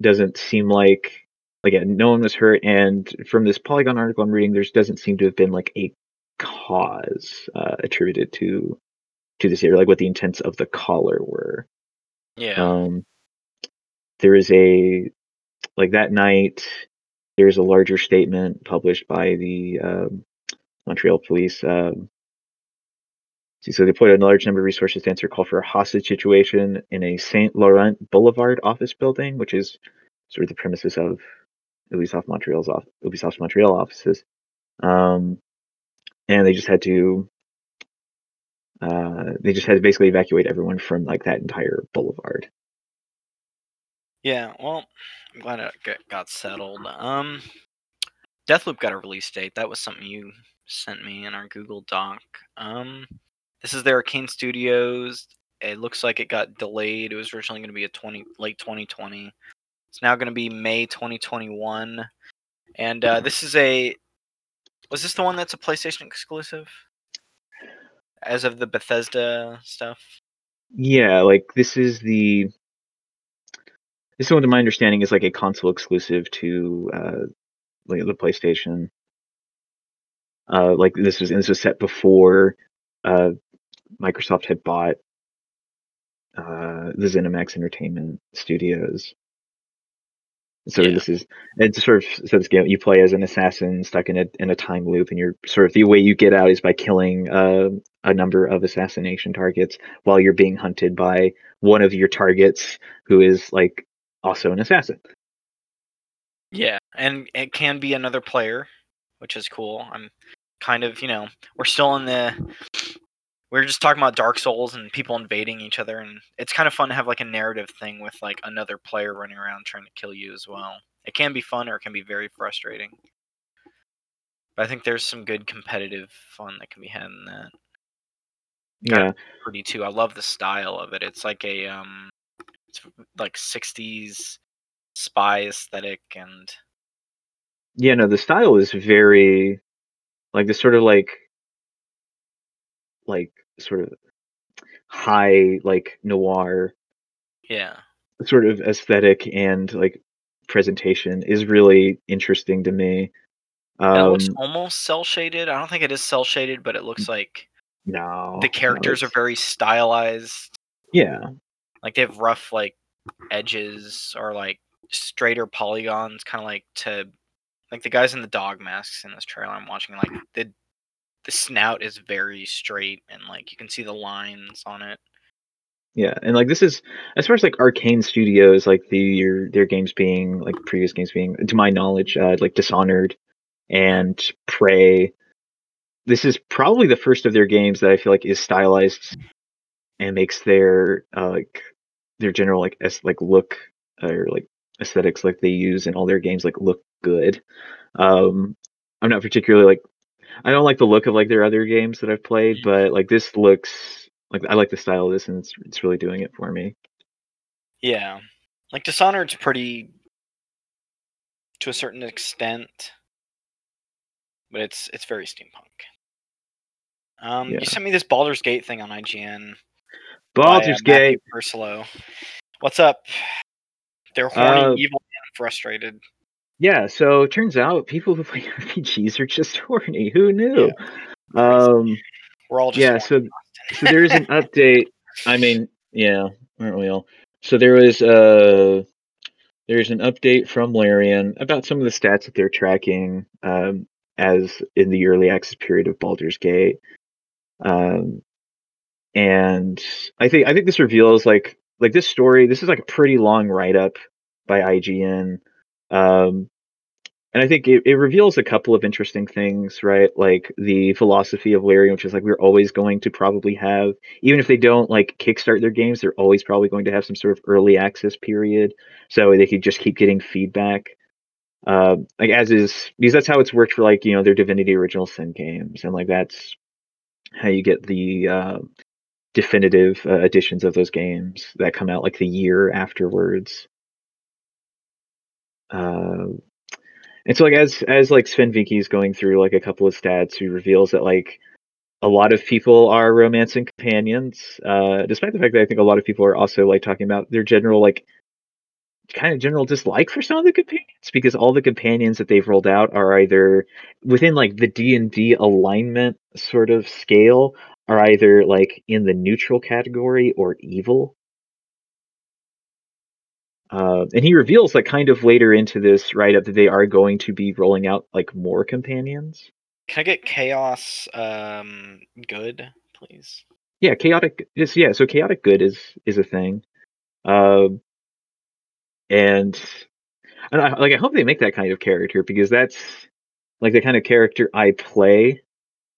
doesn't seem like again, no one was hurt. And from this Polygon article I'm reading, there doesn't seem to have been like a cause uh, attributed to to this area, like what the intents of the caller were. Yeah. Um, there is a like that night. There's a larger statement published by the um, Montreal police. Um, so they put a large number of resources to answer a call for a hostage situation in a Saint Laurent Boulevard office building, which is sort of the premises of Ubisoft Montreal's off Ubisoft's Montreal offices. Um, and they just had to uh, they just had to basically evacuate everyone from like that entire boulevard. Yeah, well, I'm glad it got, settled. Um, Deathloop got a release date. That was something you sent me in our Google Doc. Um, this is their Arkane Studios. It looks like it got delayed. It was originally going to be a 20 late 2020. It's now going to be May 2021. And uh, this is a was this the one that's a PlayStation exclusive? As of the Bethesda stuff. Yeah, like this is the this one to my understanding is like a console exclusive to uh like the PlayStation. Uh like this was this was set before uh Microsoft had bought uh the ZeniMax Entertainment Studios. So Yeah. this is it's sort of so this game you play as an assassin stuck in a in a time loop and you're sort of the way you get out is by killing uh, a number of assassination targets while you're being hunted by one of your targets who is like also an assassin. Yeah, and it can be another player, which is cool. I'm kind of, you know, we're still in the we are just talking about Dark Souls and people invading each other and it's kind of fun to have like a narrative thing with like another player running around trying to kill you as well. It can be fun or it can be very frustrating. But I think there's some good competitive fun that can be had in that. Yeah. Pretty too. I love the style of it. It's like a um like 60s spy aesthetic and Yeah, no, the style is very like this sort of like like sort of high like noir yeah. sort of aesthetic and like presentation is really interesting to me. And it looks Um, almost cell shaded. I don't think it is cell shaded, but it looks like no, the no, characters are very stylized. yeah, Like they have rough like edges or like straighter polygons, kind of like to like the guys in the dog masks in this trailer I'm watching. Like the the snout is very straight and like you can see the lines on it. yeah, and like this is as far as like Arkane Studios, like the your their games being like previous games being, to my knowledge, uh, like Dishonored and Prey. This is probably the first of their games that I feel like is stylized and makes their uh, like their general like as like look or like aesthetics like they use in all their games like look good. Um, I'm not particularly like I don't like the look of like their other games that I've played, but like this looks like I like the style of this and it's it's really doing it for me. Yeah. Like Dishonored's pretty to a certain extent. But it's it's very steampunk. Um Yeah. you sent me this Baldur's Gate thing on IGN. Baldur's by, uh, Gate. What's up? They're horny, Uh, evil, and frustrated. Yeah, so it turns out people who play RPGs are just horny. Who knew? Crazy. Um We're all just yeah, so so there's an update. I mean, yeah, aren't we all? So there was uh there's an update from Larian about some of the stats that they're tracking um, as in the early access period of Baldur's Gate. Um, and I think I think this reveals like like this story. This is like a pretty long write up by IGN. Um, and I think it, it reveals a couple of interesting things, right? Like the philosophy of Larian, which is like we're always going to probably have, even if they don't like kickstart their games, they're always probably going to have some sort of early access period, so they could just keep getting feedback. Uh, like as is because that's how it's worked for like you know their Divinity Original Sin games, and like that's how you get the uh, definitive uh, editions of those games that come out like the year afterwards. Uh, And so like as as like Swen Vincke's going through like a couple of stats, he reveals that like a lot of people are romancing companions, uh, despite the fact that I think a lot of people are also like talking about their general like kind of general dislike for some of the companions because all the companions that they've rolled out are either within like the D&D alignment sort of scale are either like in the neutral category or evil. Uh, and he reveals that kind of later into this write up that they are going to be rolling out like more companions. Can I get chaos um good, please? Yeah, chaotic is yeah, so chaotic good is is a thing. Um and and I, like I hope they make that kind of character because that's like the kind of character I play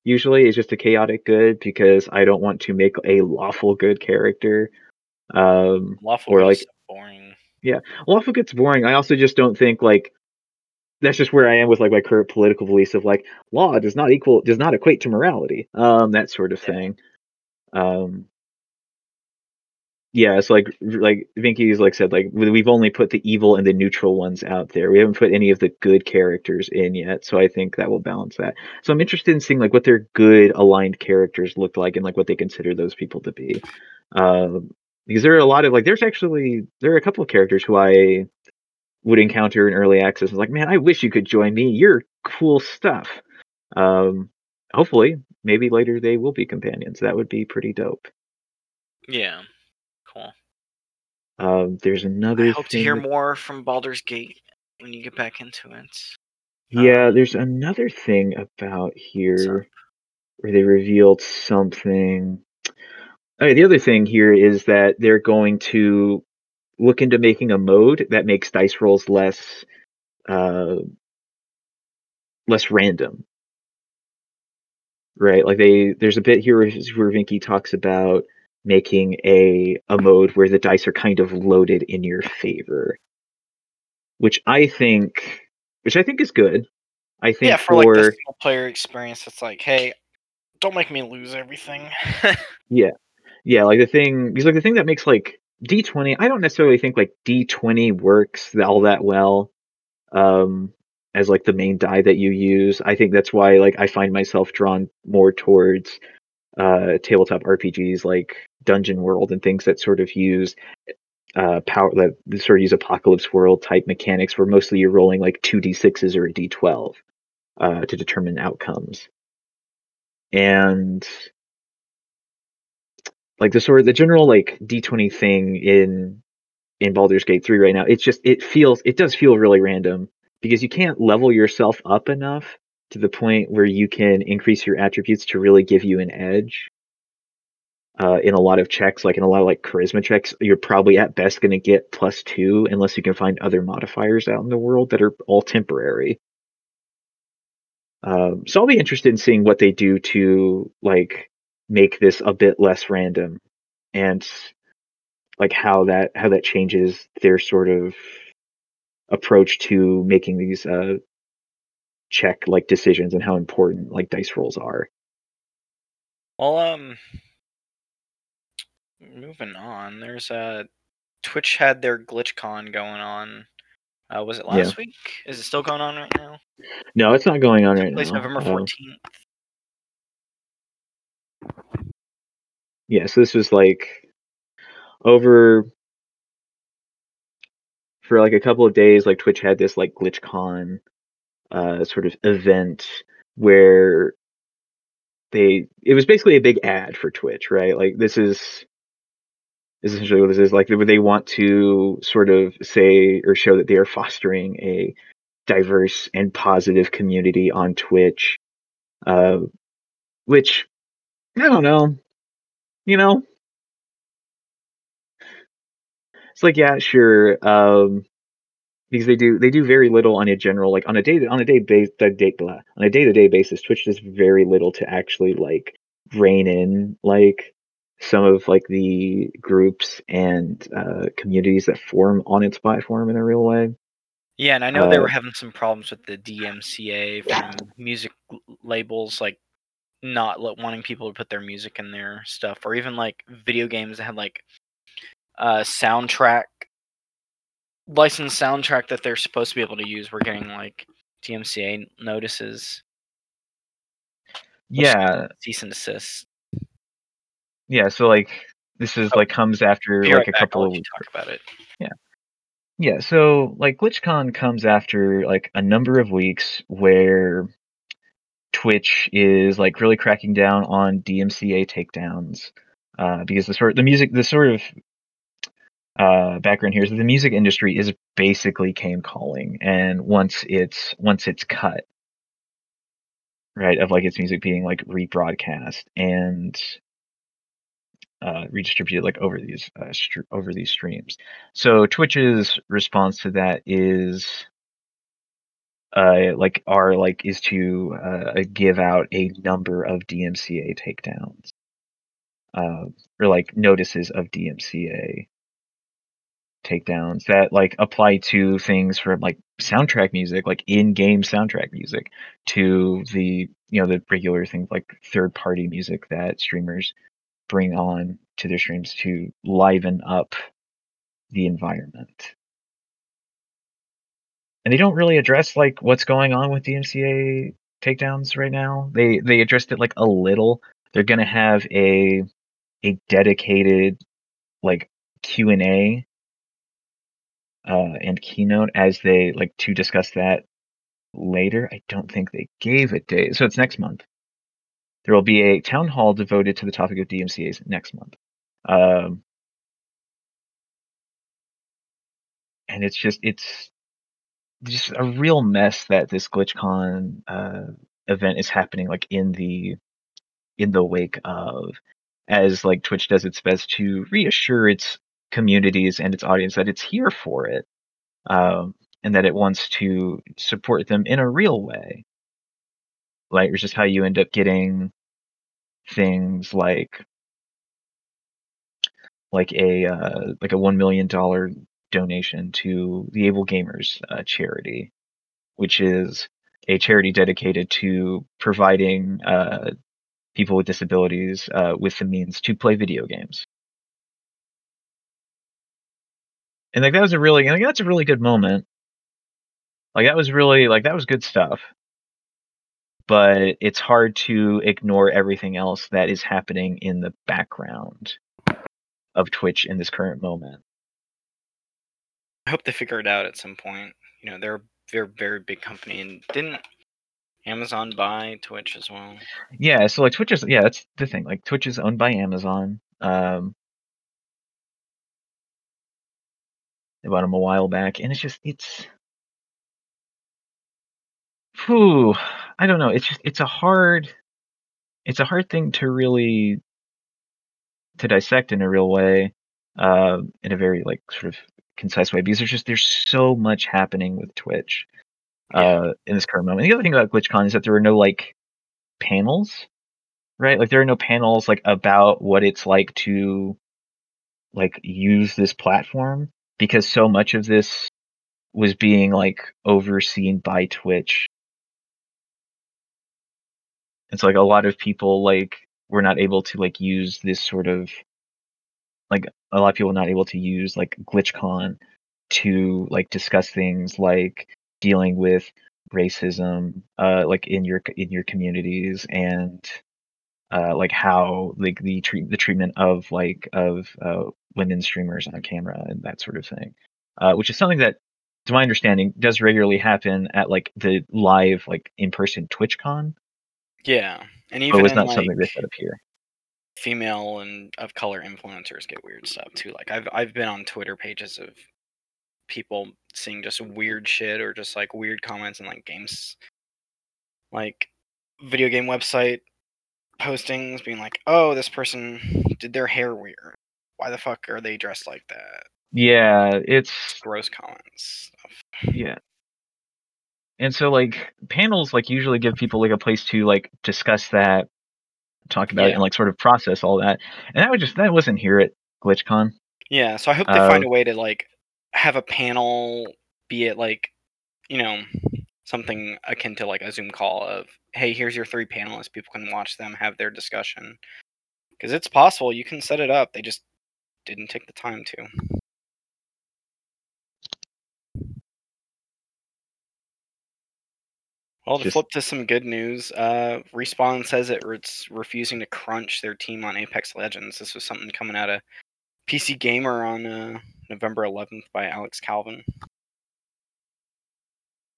usually is just a chaotic good because I don't want to make a lawful good character. Um Lawful or like so boring. Yeah, lawful gets boring. I also just don't think like that's just where I am with like my current political beliefs of like law does not equal does not equate to morality. Um that sort of thing. Um yeah, it's like like Vincke's like said like we- we've only put the evil and the neutral ones out there. We haven't put any of the good characters in yet, so I think that will balance that. So I'm interested in seeing like what their good aligned characters look like and like what they consider those people to be. Um because there are a lot of like there's actually there are a couple of characters who I would encounter in early access. Was like, man, I wish you could join me. You're cool stuff. Um hopefully, maybe later they will be companions. That would be pretty dope. Yeah. Um there's another I hope to hear that- more from Baldur's Gate when you get back into it. Yeah, Um, there's another thing about here where they revealed something. The other thing here is that they're going to look into making a mode that makes dice rolls less uh less random. Right? Like they there's a bit here where, where Vincke talks about making a a mode where the dice are kind of loaded in your favor. Which I think which I think is good. I think yeah, for, like the single player experience, it's like, hey, don't make me lose everything. Yeah, yeah, like the thing because like the thing that makes like D20, I don't necessarily think like D20 works all that well um as like the main die that you use. I think that's why like I find myself drawn more towards uh tabletop RPGs like Dungeon World and things that sort of use uh power that sort of use apocalypse world type mechanics where mostly you're rolling like 2d6s or a d12 uh to determine outcomes. And like the sort of the general like D20 thing in in Baldur's Gate 3 right now, it's just it feels it does feel really random because you can't level yourself up enough to the point where you can increase your attributes to really give you an edge. Uh, in a lot of checks, like in a lot of like charisma checks, you're probably at best going to get plus two unless you can find other modifiers out in the world that are all temporary. Um, so I'll be interested in seeing what they do to like make this a bit less random and like how that how that changes their sort of approach to making these uh check like decisions and how important like dice rolls are. well, um, moving on. There's uh, Twitch had their GlitchCon going on. Uh, was it Yeah. last week? Is it still going on right now? No, it's not going on right place now. November Um, fourteenth. yeah, so this was like over for like a couple of days like Twitch had this like GlitchCon uh sort of event where they it was basically a big ad for Twitch, right? Like this is is essentially what this is like they want to sort of say or show that they are fostering a diverse and positive community on Twitch uh which I don't know you know? It's like yeah sure um because they do they do very little on a general like on a day on a day base on a day to day basis Twitch does very little to actually like rein in like some of like the groups and uh communities that form on its platform in a real way Yeah, and I know they uh, were having some problems with the DMCA from music labels, like not let, wanting people to put their music in their stuff, or even like video games that had like uh soundtrack licensed soundtrack that they're supposed to be able to use. We're getting like DMCA notices. Yeah, cease and desist. Yeah, so like this is Oh, like comes after Be like right a couple of weeks. talk about it. Yeah, so like GlitchCon comes after like a number of weeks where Twitch is like really cracking down on DMCA takedowns uh, because the sort the music the sort of uh, background here is that the music industry is basically came calling, and once it's once it's cut, right, of like its music being like rebroadcast and uh, redistributed like over these uh, str- over these streams. So Twitch's response to that is uh, like are like is to uh, give out a number of DMCA takedowns, uh, or like notices of DMCA takedowns that like apply to things from like soundtrack music, like in-game soundtrack music, to the you know the regular things like third-party music that streamers bring on to their streams to liven up the environment. And they don't really address like what's going on with DMCA takedowns right now. They they addressed it like a little. They're gonna have a a dedicated like Q and A uh, and keynote as they like to discuss that later. I don't think they gave a date, so it's next month. There will be a town hall devoted to the topic of DMCA's next month. Um, and it's just it's just a real mess that this GlitchCon uh, event is happening like in the in the wake of as like Twitch does its best to reassure its communities and its audience that it's here for it um, and that it wants to support them in a real way like it's just how you end up getting things like like a uh, like a one million dollar donation to the AbleGamers uh, charity, which is a charity dedicated to providing uh, people with disabilities uh, with the means to play video games. And like that was a really, like that's a really good moment. Like that was really like that was good stuff. But it's hard to ignore everything else that is happening in the background of Twitch in this current moment. I hope they figure it out at some point. You know, they're they're a very big company, and didn't Amazon buy Twitch as well? Yeah, so like Twitch is yeah, that's the thing. Like Twitch is owned by Amazon. Um they bought them a while back, and it's just it's whew, I don't know. It's just it's a hard it's a hard thing to really to dissect in a real way, uh, in a very like sort of concise way because there's just there's so much happening with Twitch uh Yeah. in this current moment. The other thing about GlitchCon is that there are no like panels, right? Like there are no panels like about what it's like to like use this platform because so much of this was being like overseen by Twitch. It's like a lot of people like were not able to like use this sort of like a lot of people not able to use like GlitchCon to like discuss things like dealing with racism uh like in your in your communities and uh like how like the treat the treatment of like of uh women streamers on camera and that sort of thing uh which is something that to my understanding does regularly happen at like the live like in-person twitchcon Yeah, and even was in not like something they set up here female and of color influencers get weird stuff too. Like I've I've been on Twitter pages of people seeing just weird shit or just like weird comments and like games, like video game website postings, being like, "Oh, this person did their hair weird. Why the fuck are they dressed like that?" yeah it's gross comments. Yeah. And so like panels like usually give people like a place to like discuss that, talk about it, and like sort of process all that. And that was just that wasn't here at GlitchCon. Yeah, so I hope they Uh, find a way to like have a panel, be it like, you know, something akin to like a Zoom call of, hey, here's your three panelists. People can watch them have their discussion. Because it's possible you can set it up. They just didn't take the time to. Well, to Just- flip to some good news, uh, Respawn says it, it's refusing to crunch their team on Apex Legends. This was something coming out of PC Gamer on uh, November 11th by Alex Calvin.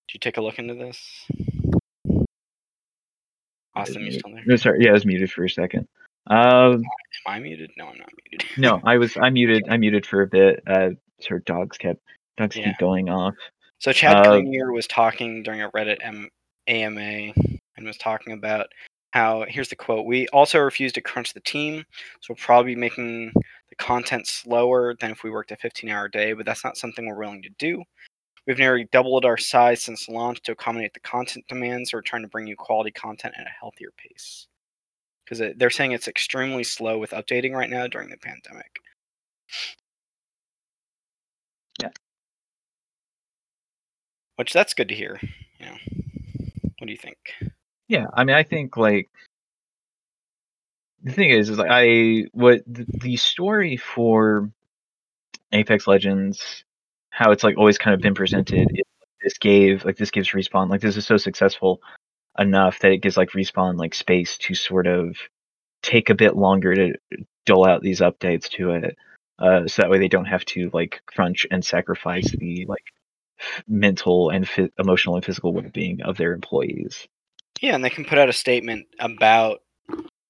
Did you take a look into this? Austin, you still there? No, sorry. Yeah, I was muted for a second. Um, Am I muted? No, I'm not muted. no, I was. I muted. I muted for a bit. Uh, sort of dogs kept dogs Yeah. keep going off. So Chad Uh, Grenier was talking during a Reddit M- AMA and was talking about how here's the quote: "We also refuse to crunch the team, so we'll probably be making the content slower than if we worked a 15-hour day, but that's not something we're willing to do. We've nearly doubled our size since launch to accommodate the content demands. So we're trying to bring you quality content at a healthier pace." Because they're saying it's extremely slow with updating right now during the pandemic. Yeah. Which that's good to hear. You know, what do you think? Yeah, I mean, I think like the thing is, is like I what the, story for Apex Legends, how it's like always kind of been presented. Is this gave like this gives respawn like this is so successful enough that it gives like respawn like space to sort of take a bit longer to dole out these updates to it, uh, so that way they don't have to like crunch and sacrifice the like mental and phy- emotional and physical mm-hmm. well-being of their employees. Yeah, and they can put out a statement about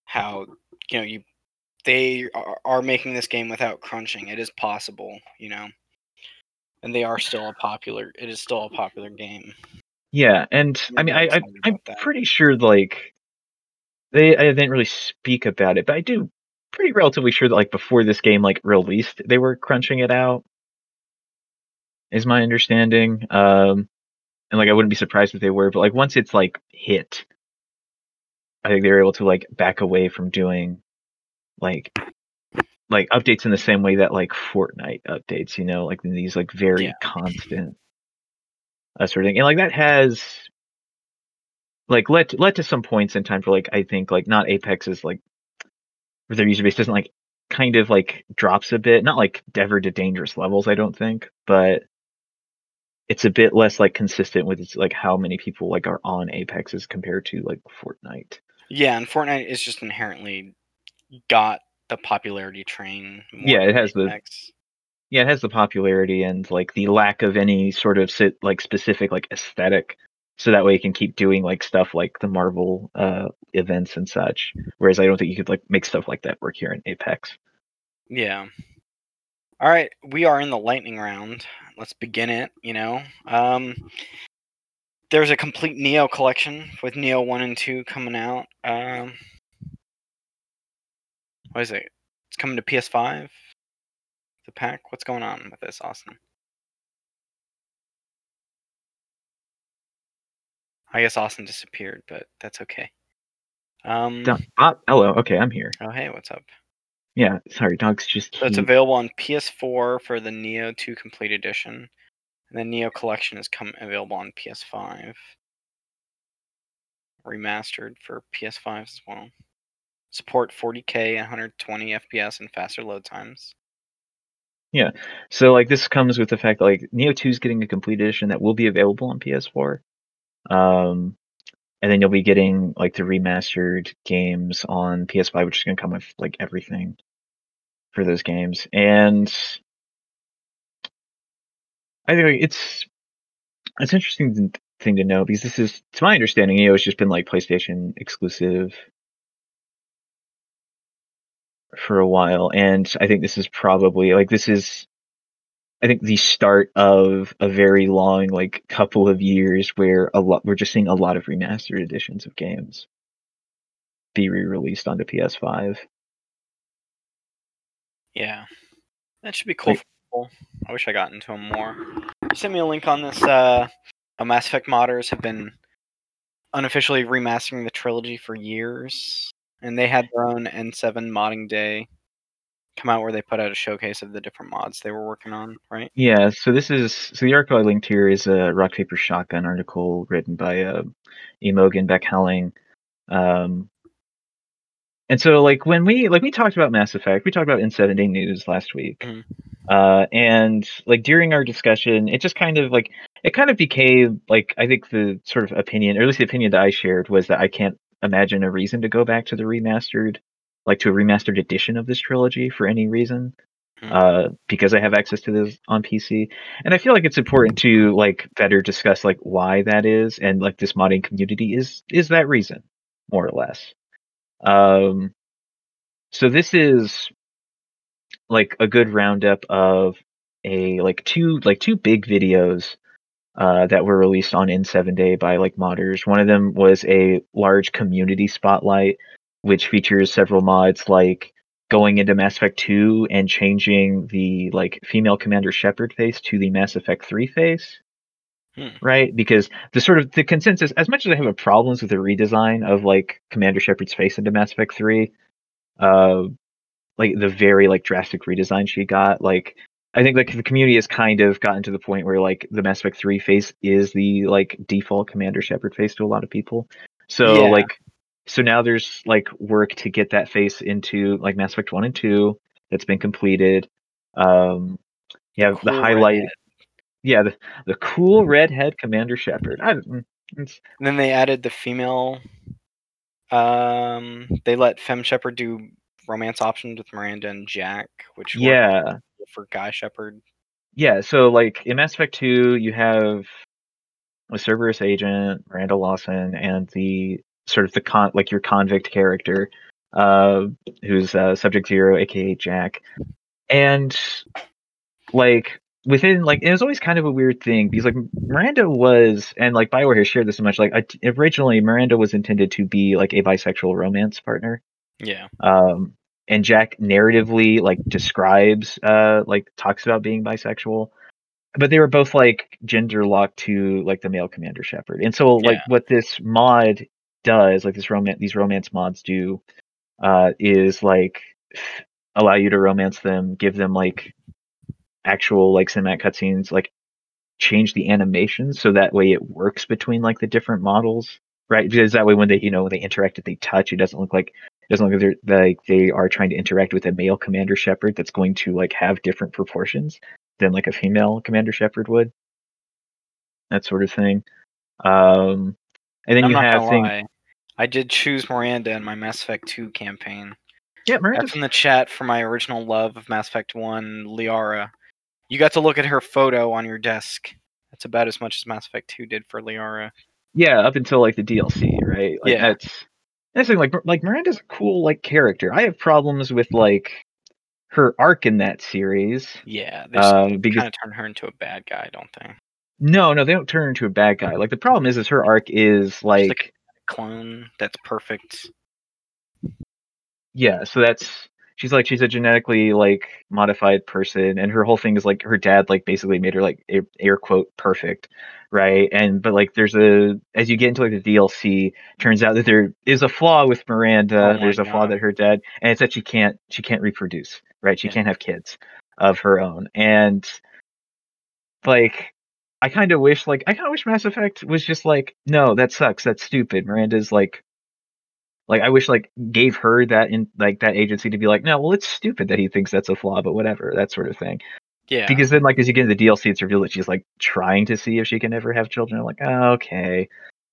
how you know you they are, are making this game without crunching. It is possible, you know, and they are still a popular. It is still a popular game. Yeah, and I mean, I, I I'm that. pretty sure like they I didn't really speak about it, but I do pretty relatively sure that like before this game like released, they were crunching it out. Is my understanding. Um, and like I wouldn't be surprised if they were, but like once it's like hit, I think they were able to like back away from doing like like updates in the same way that like Fortnite updates, you know, like these like very Yeah. constant uh, sort of thing. And like that has like led to, led to some points in time for like I think like not Apex is like where their user base doesn't like kind of like drops a bit, not like ever to dangerous levels, I don't think, but it's a bit less like consistent with like how many people like are on Apex as compared to like Fortnite. Yeah, and Fortnite is just inherently got the popularity train. more Yeah, it has the- Yeah, it has the popularity and like the lack of any sort of sit like specific like aesthetic, so that way you can keep doing like stuff like the Marvel uh events and such. Whereas I don't think you could like make stuff like that work here in Apex. Yeah. All right, we are in the lightning round. Let's begin it. You know, um, there's a complete Nioh collection with Nioh one and two coming out. Um, what is it? It's coming to PS5. The pack. What's going on with this, Austin? I guess Austin disappeared, but that's okay. Um, ah, hello, okay, I'm here. oh hey, what's up? Yeah, sorry, dogs just So it's available on PS4 for the Nioh 2 Complete Edition. And the Nioh Collection is come available on PS5. Remastered for PS5 as well. Support 40k 120 FPS and faster load times. Yeah, so like this comes with the fact that like Nioh 2 is getting a complete edition that will be available on PS4. Um and then you'll be getting like the remastered games on PS5 which is going to come with like everything for those games. And I think it's it's interesting thing to know because this is to my understanding Nioh has just been like PlayStation exclusive for a while and I think this is probably like this is I think the start of a very long like couple of years where a lot we're just seeing a lot of remastered editions of games be re-released onto PS5. Yeah. That should be cool. Like- for people. I wish I got into them more. You sent me a link on this. Uh, Mass Effect modders have been unofficially remastering the trilogy for years. And they had their own N7 modding day come out where they put out a showcase of the different mods they were working on, right? Yeah, so this is so the article I linked here is a rock paper shotgun article written by uh, Imogen Beckhelling. Um, and so like when we like we talked about Mass Effect, we talked about N7 day news last week. Mhm. Uh, and like during our discussion, it just kind of like it kind of became like I think the sort of opinion, or at least the opinion that I shared was that I can't imagine a reason to go back to the remastered, like to a remastered edition of this trilogy for any reason. Mhm. Uh, because I have access to this on PC, and I feel like it's important to like better discuss like why that is, and like this modding community is is that reason, more or less. Um, so this is like a good roundup of a like two like two big videos uh, that were released on N7 day by like modders. One of them was a large community spotlight, which features several mods like going into Mass Effect 2 and changing the like female commander Shepard face to the Mass Effect 3 face. Hmm. Right, because the sort of the consensus, as much as I have a problems with the redesign of like Commander Shepard's face into Mass Effect 3, uh, like the very like drastic redesign she got, like I think like the community has kind of gotten to the point where like the Mass Effect 3 face is the like default Commander Shepard face to a lot of people. So Yeah. like so now there's like work to get that face into like Mass Effect 1 and 2 that's been completed. Um yeah, the Cool highlight redhead. yeah, the, the cool redhead Commander Shepard. I mm, then they added the female. Um, they let Fem Shepard do romance options with Miranda and Jack, which yeah. for Guy Shepard. Yeah, so like in Mass Effect 2, you have a Cerberus agent, Miranda Lawson, and the sort of the con like your convict character, uh, who's uh, Subject Zero, aka Jack, and like within like it was always kind of a weird thing because like Miranda was and like Bioware has shared this so much like I- originally Miranda was intended to be like a bisexual romance partner Yeah. um and jack narratively like describes uh like talks about being bisexual but they were both like gender locked to like the male commander Shepard and so like Yeah. what this mod does like this romance these romance mods do uh is like allow you to romance them give them like actual like cinematic cutscenes like change the animation so that way it works between like the different models right? Because that way when they you know when they interact if they touch it doesn't look like it doesn't look like they're like they are trying to interact with a male commander Shepard that's going to like have different proportions than like a female commander Shepard would. That sort of thing. Um and then I'm you have things lie. I did choose Miranda in my Mass Effect 2 campaign. yeah Miranda's, That's in the chat for my original love of Mass Effect 1, Liara. You got to look at her photo on your desk. That's about as much as Mass Effect 2 did for Liara. yeah up until like the dlc right like Yeah. that's that's the thing like like miranda's a cool like character i have problems with like her arc in that series Yeah, they just um because kind of turned her into a bad guy, don't they? No, no, they don't turn her into a bad guy. Like the problem is, is her arc is like, like- Clone that's perfect. yeah. So that's she's like she's a genetically like modified person, and her whole thing is like her dad like basically made her like air, air quote perfect, right? And but like there's a as you get into like the DLC, turns out that there is a flaw with Miranda. Oh there's a flaw that her dad, and it's that she can't she can't reproduce, right? She Yeah. can't have kids of her own, and like I kind of wish like I kind of wish Mass Effect was just like no, that sucks, that's stupid. Miranda's like like I wish like gave her that in like that agency to be like no, well it's stupid that he thinks that's a flaw, but whatever, that sort of thing. Yeah. Because then like as you get into the DLC, it's revealed that she's like trying to see if she can ever have children. I'm like oh, okay,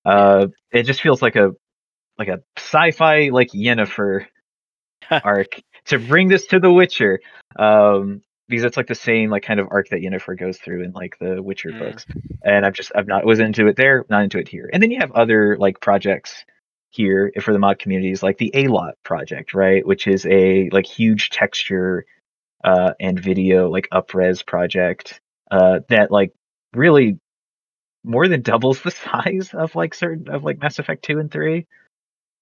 uh, it just feels like a like a sci-fi like Yennefer arc to bring this to The Witcher. Um, because it's like the same like kind of arc that Yennefer goes through in like the Witcher Mm. books. And I've just I've not was into it there, not into it here. And then you have other like projects here for the mod communities, like the A Lot project, right? Which is a like huge texture uh and video like upres project uh that like really more than doubles the size of like certain of like Mass Effect 2 and 3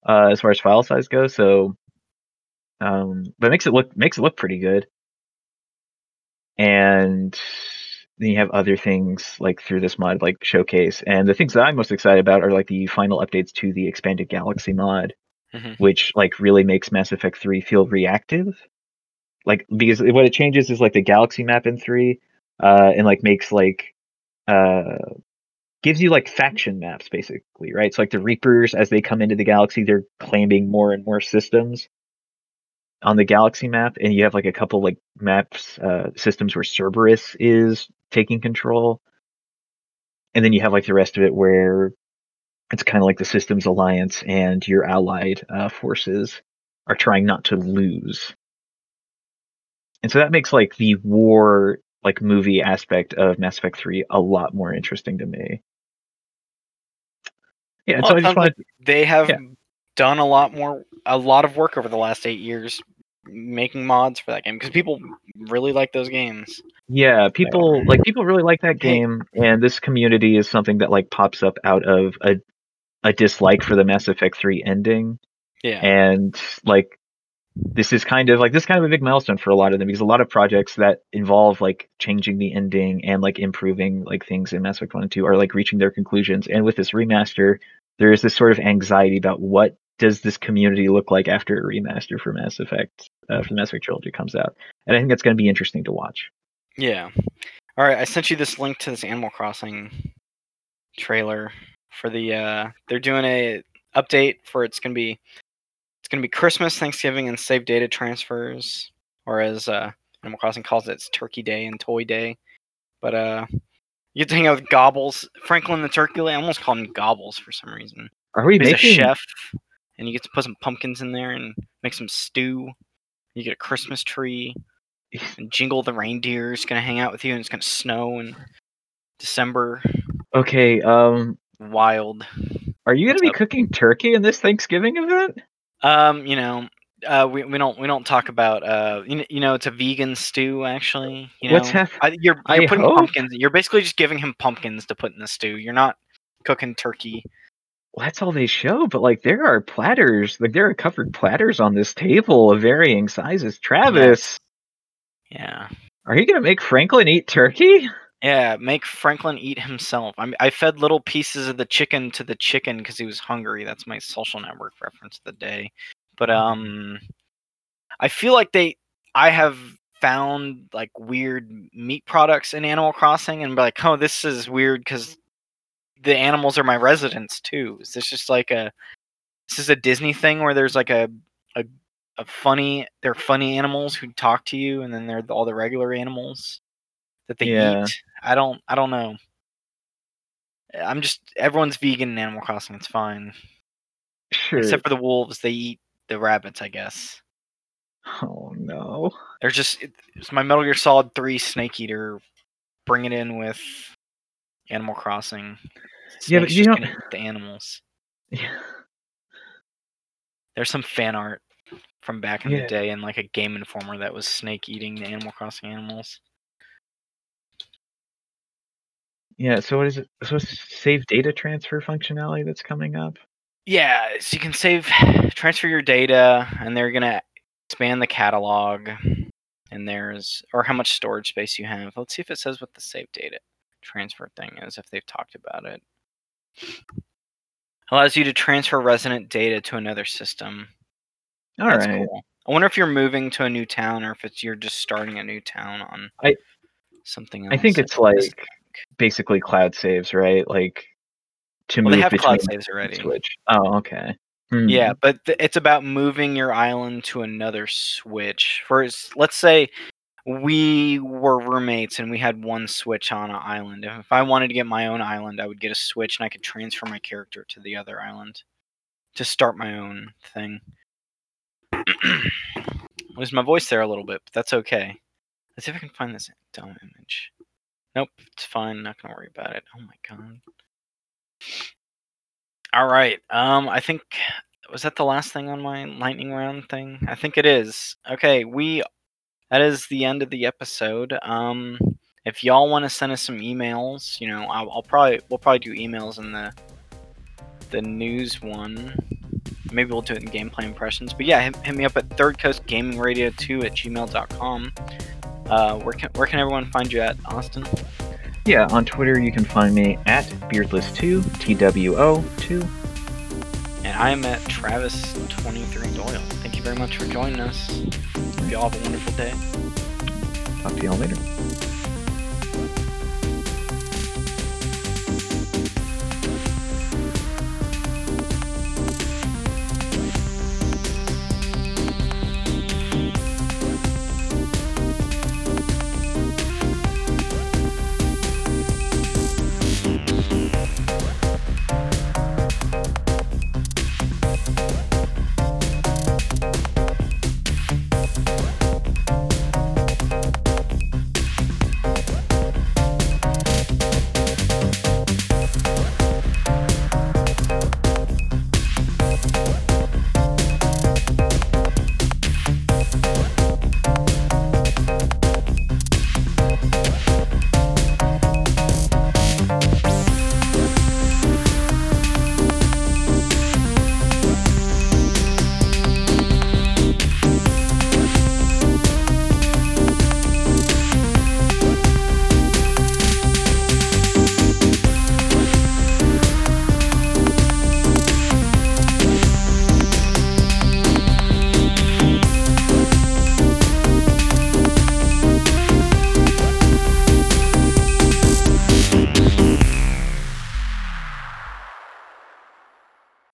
uh as far as file size goes. So um but makes it look makes it look pretty good. And then you have other things like through this mod like showcase. And the things that I'm most excited about are like the final updates to the expanded galaxy mod, Mhm. which like really makes Mass Effect 3 feel reactive. Like because what it changes is like the galaxy map in 3 uh and like makes like uh gives you like faction maps basically, right? So like the Reapers as they come into the galaxy, they're claiming more and more systems on the galaxy map, and you have like a couple like maps uh, systems where Cerberus is taking control, and then you have like the rest of it where it's kind of like the systems alliance and your allied uh, forces are trying not to lose. And so that makes like the war like movie aspect of Mass Effect 3 a lot more interesting to me. Yeah, Well, so I just wanted like they have yeah. Done a lot more, a lot of work over the last eight years making mods for that game because people really like those games. Yeah, people like people really like that game, and this community is something that like pops up out of a a dislike for the Mass Effect 3 ending, Yeah, and like this is kind of like this is kind of a big milestone for a lot of them because a lot of projects that involve like changing the ending and like improving like things in Mass Effect 1 and 2 are like reaching their conclusions, and with this remaster, there is this sort of anxiety about what does this community look like after a remaster for Mass Effect uh, for the Mass Effect trilogy comes out, and I think that's going to be interesting to watch. yeah. All right, I sent you this link to this Animal Crossing trailer for the. uh They're doing a update for it's gonna be. It's gonna be Christmas, Thanksgiving, and save data transfers, or as uh, Animal Crossing calls it, it's Turkey Day and Toy Day. But uh, you get to hang out with Gobbles, Franklin the Turkey. I almost call him Gobbles for some reason. Are we He's a making chef, and you get to put some pumpkins in there and make some stew. You get a Christmas tree, and Jingle the reindeer is gonna hang out with you, and it's gonna snow in December. Okay, um, Wild. are you going What's to be up? cooking turkey in this Thanksgiving event? Um, you know, uh, we, we don't we don't talk about uh, you know, you know, it's a vegan stew actually. You know, What's hap- I, you're you're I putting hope- pumpkins. You're basically just giving him pumpkins to put in the stew. You're not cooking turkey. Well, that's all they show, but like there are platters, like there are covered platters on this table of varying sizes. Travis, Yeah. are you going to make Franklin eat turkey? Yeah, make Franklin eat himself. I I fed little pieces of the chicken to the chicken because he was hungry. That's my social network reference of the day. But um, I feel like they, I have found like weird meat products in Animal Crossing, and be like, oh, this is weird because the animals are my residents too. Is this just like a, this is a Disney thing where there's like a a, a funny, they're funny animals who talk to you, and then they're all the regular animals that they Yeah. eat. I don't I don't know. I'm just everyone's vegan in Animal Crossing. It's fine, Sure. except for the wolves. They eat the rabbits, I guess. oh no. They're just it's my Metal Gear Solid Three Snake Eater. Bring it in with Animal Crossing. Yeah, but you don't- the animals. Yeah. There's some fan art from back in Yeah. the day in like a Game Informer that was Snake eating the Animal Crossing animals. Yeah, so what is it? So it's save data transfer functionality that's coming up? Yeah, so you can save, transfer your data, and they're gonna expand the catalog. And there's or how much storage space you have. Let's see if it says what the save data transfer thing is. If they've talked about it, allows you to transfer resident data to another system. All That's right. cool. I wonder if you're moving to a new town or if it's you're just starting a new town on I- something else. I think it's like basically cloud saves, right? Like to well, move they have between cloud saves already. Switch. Oh, okay. Hmm. Yeah, but th- it's about moving your island to another switch. For let's say we were roommates and we had one switch on an island. If I wanted to get my own island, I would get a switch and I could transfer my character to the other island to start my own thing. Lose my voice there a little bit, but that's okay. Let's see if I can find this dumb image. Nope, it's fine. Not gonna worry about it. Oh my god. All right. Um, I think was that the last thing on my lightning round thing? I think it is. Okay, we that is the end of the episode. Um, if y'all want to send us some emails, you know, I'll, I'll probably we'll probably do emails in the the news one. Maybe we'll do it in gameplay impressions. But yeah, hit, hit me up at Third Coast Gaming Radio 2 at gmail.com. Uh, where can where can everyone find you at, Austin? Yeah, on Twitter you can find me at beardless2, T W O 2. And I am at Travis23 Doyle. Thank you very much for joining us. Hope you all have a wonderful day. Talk to y'all later.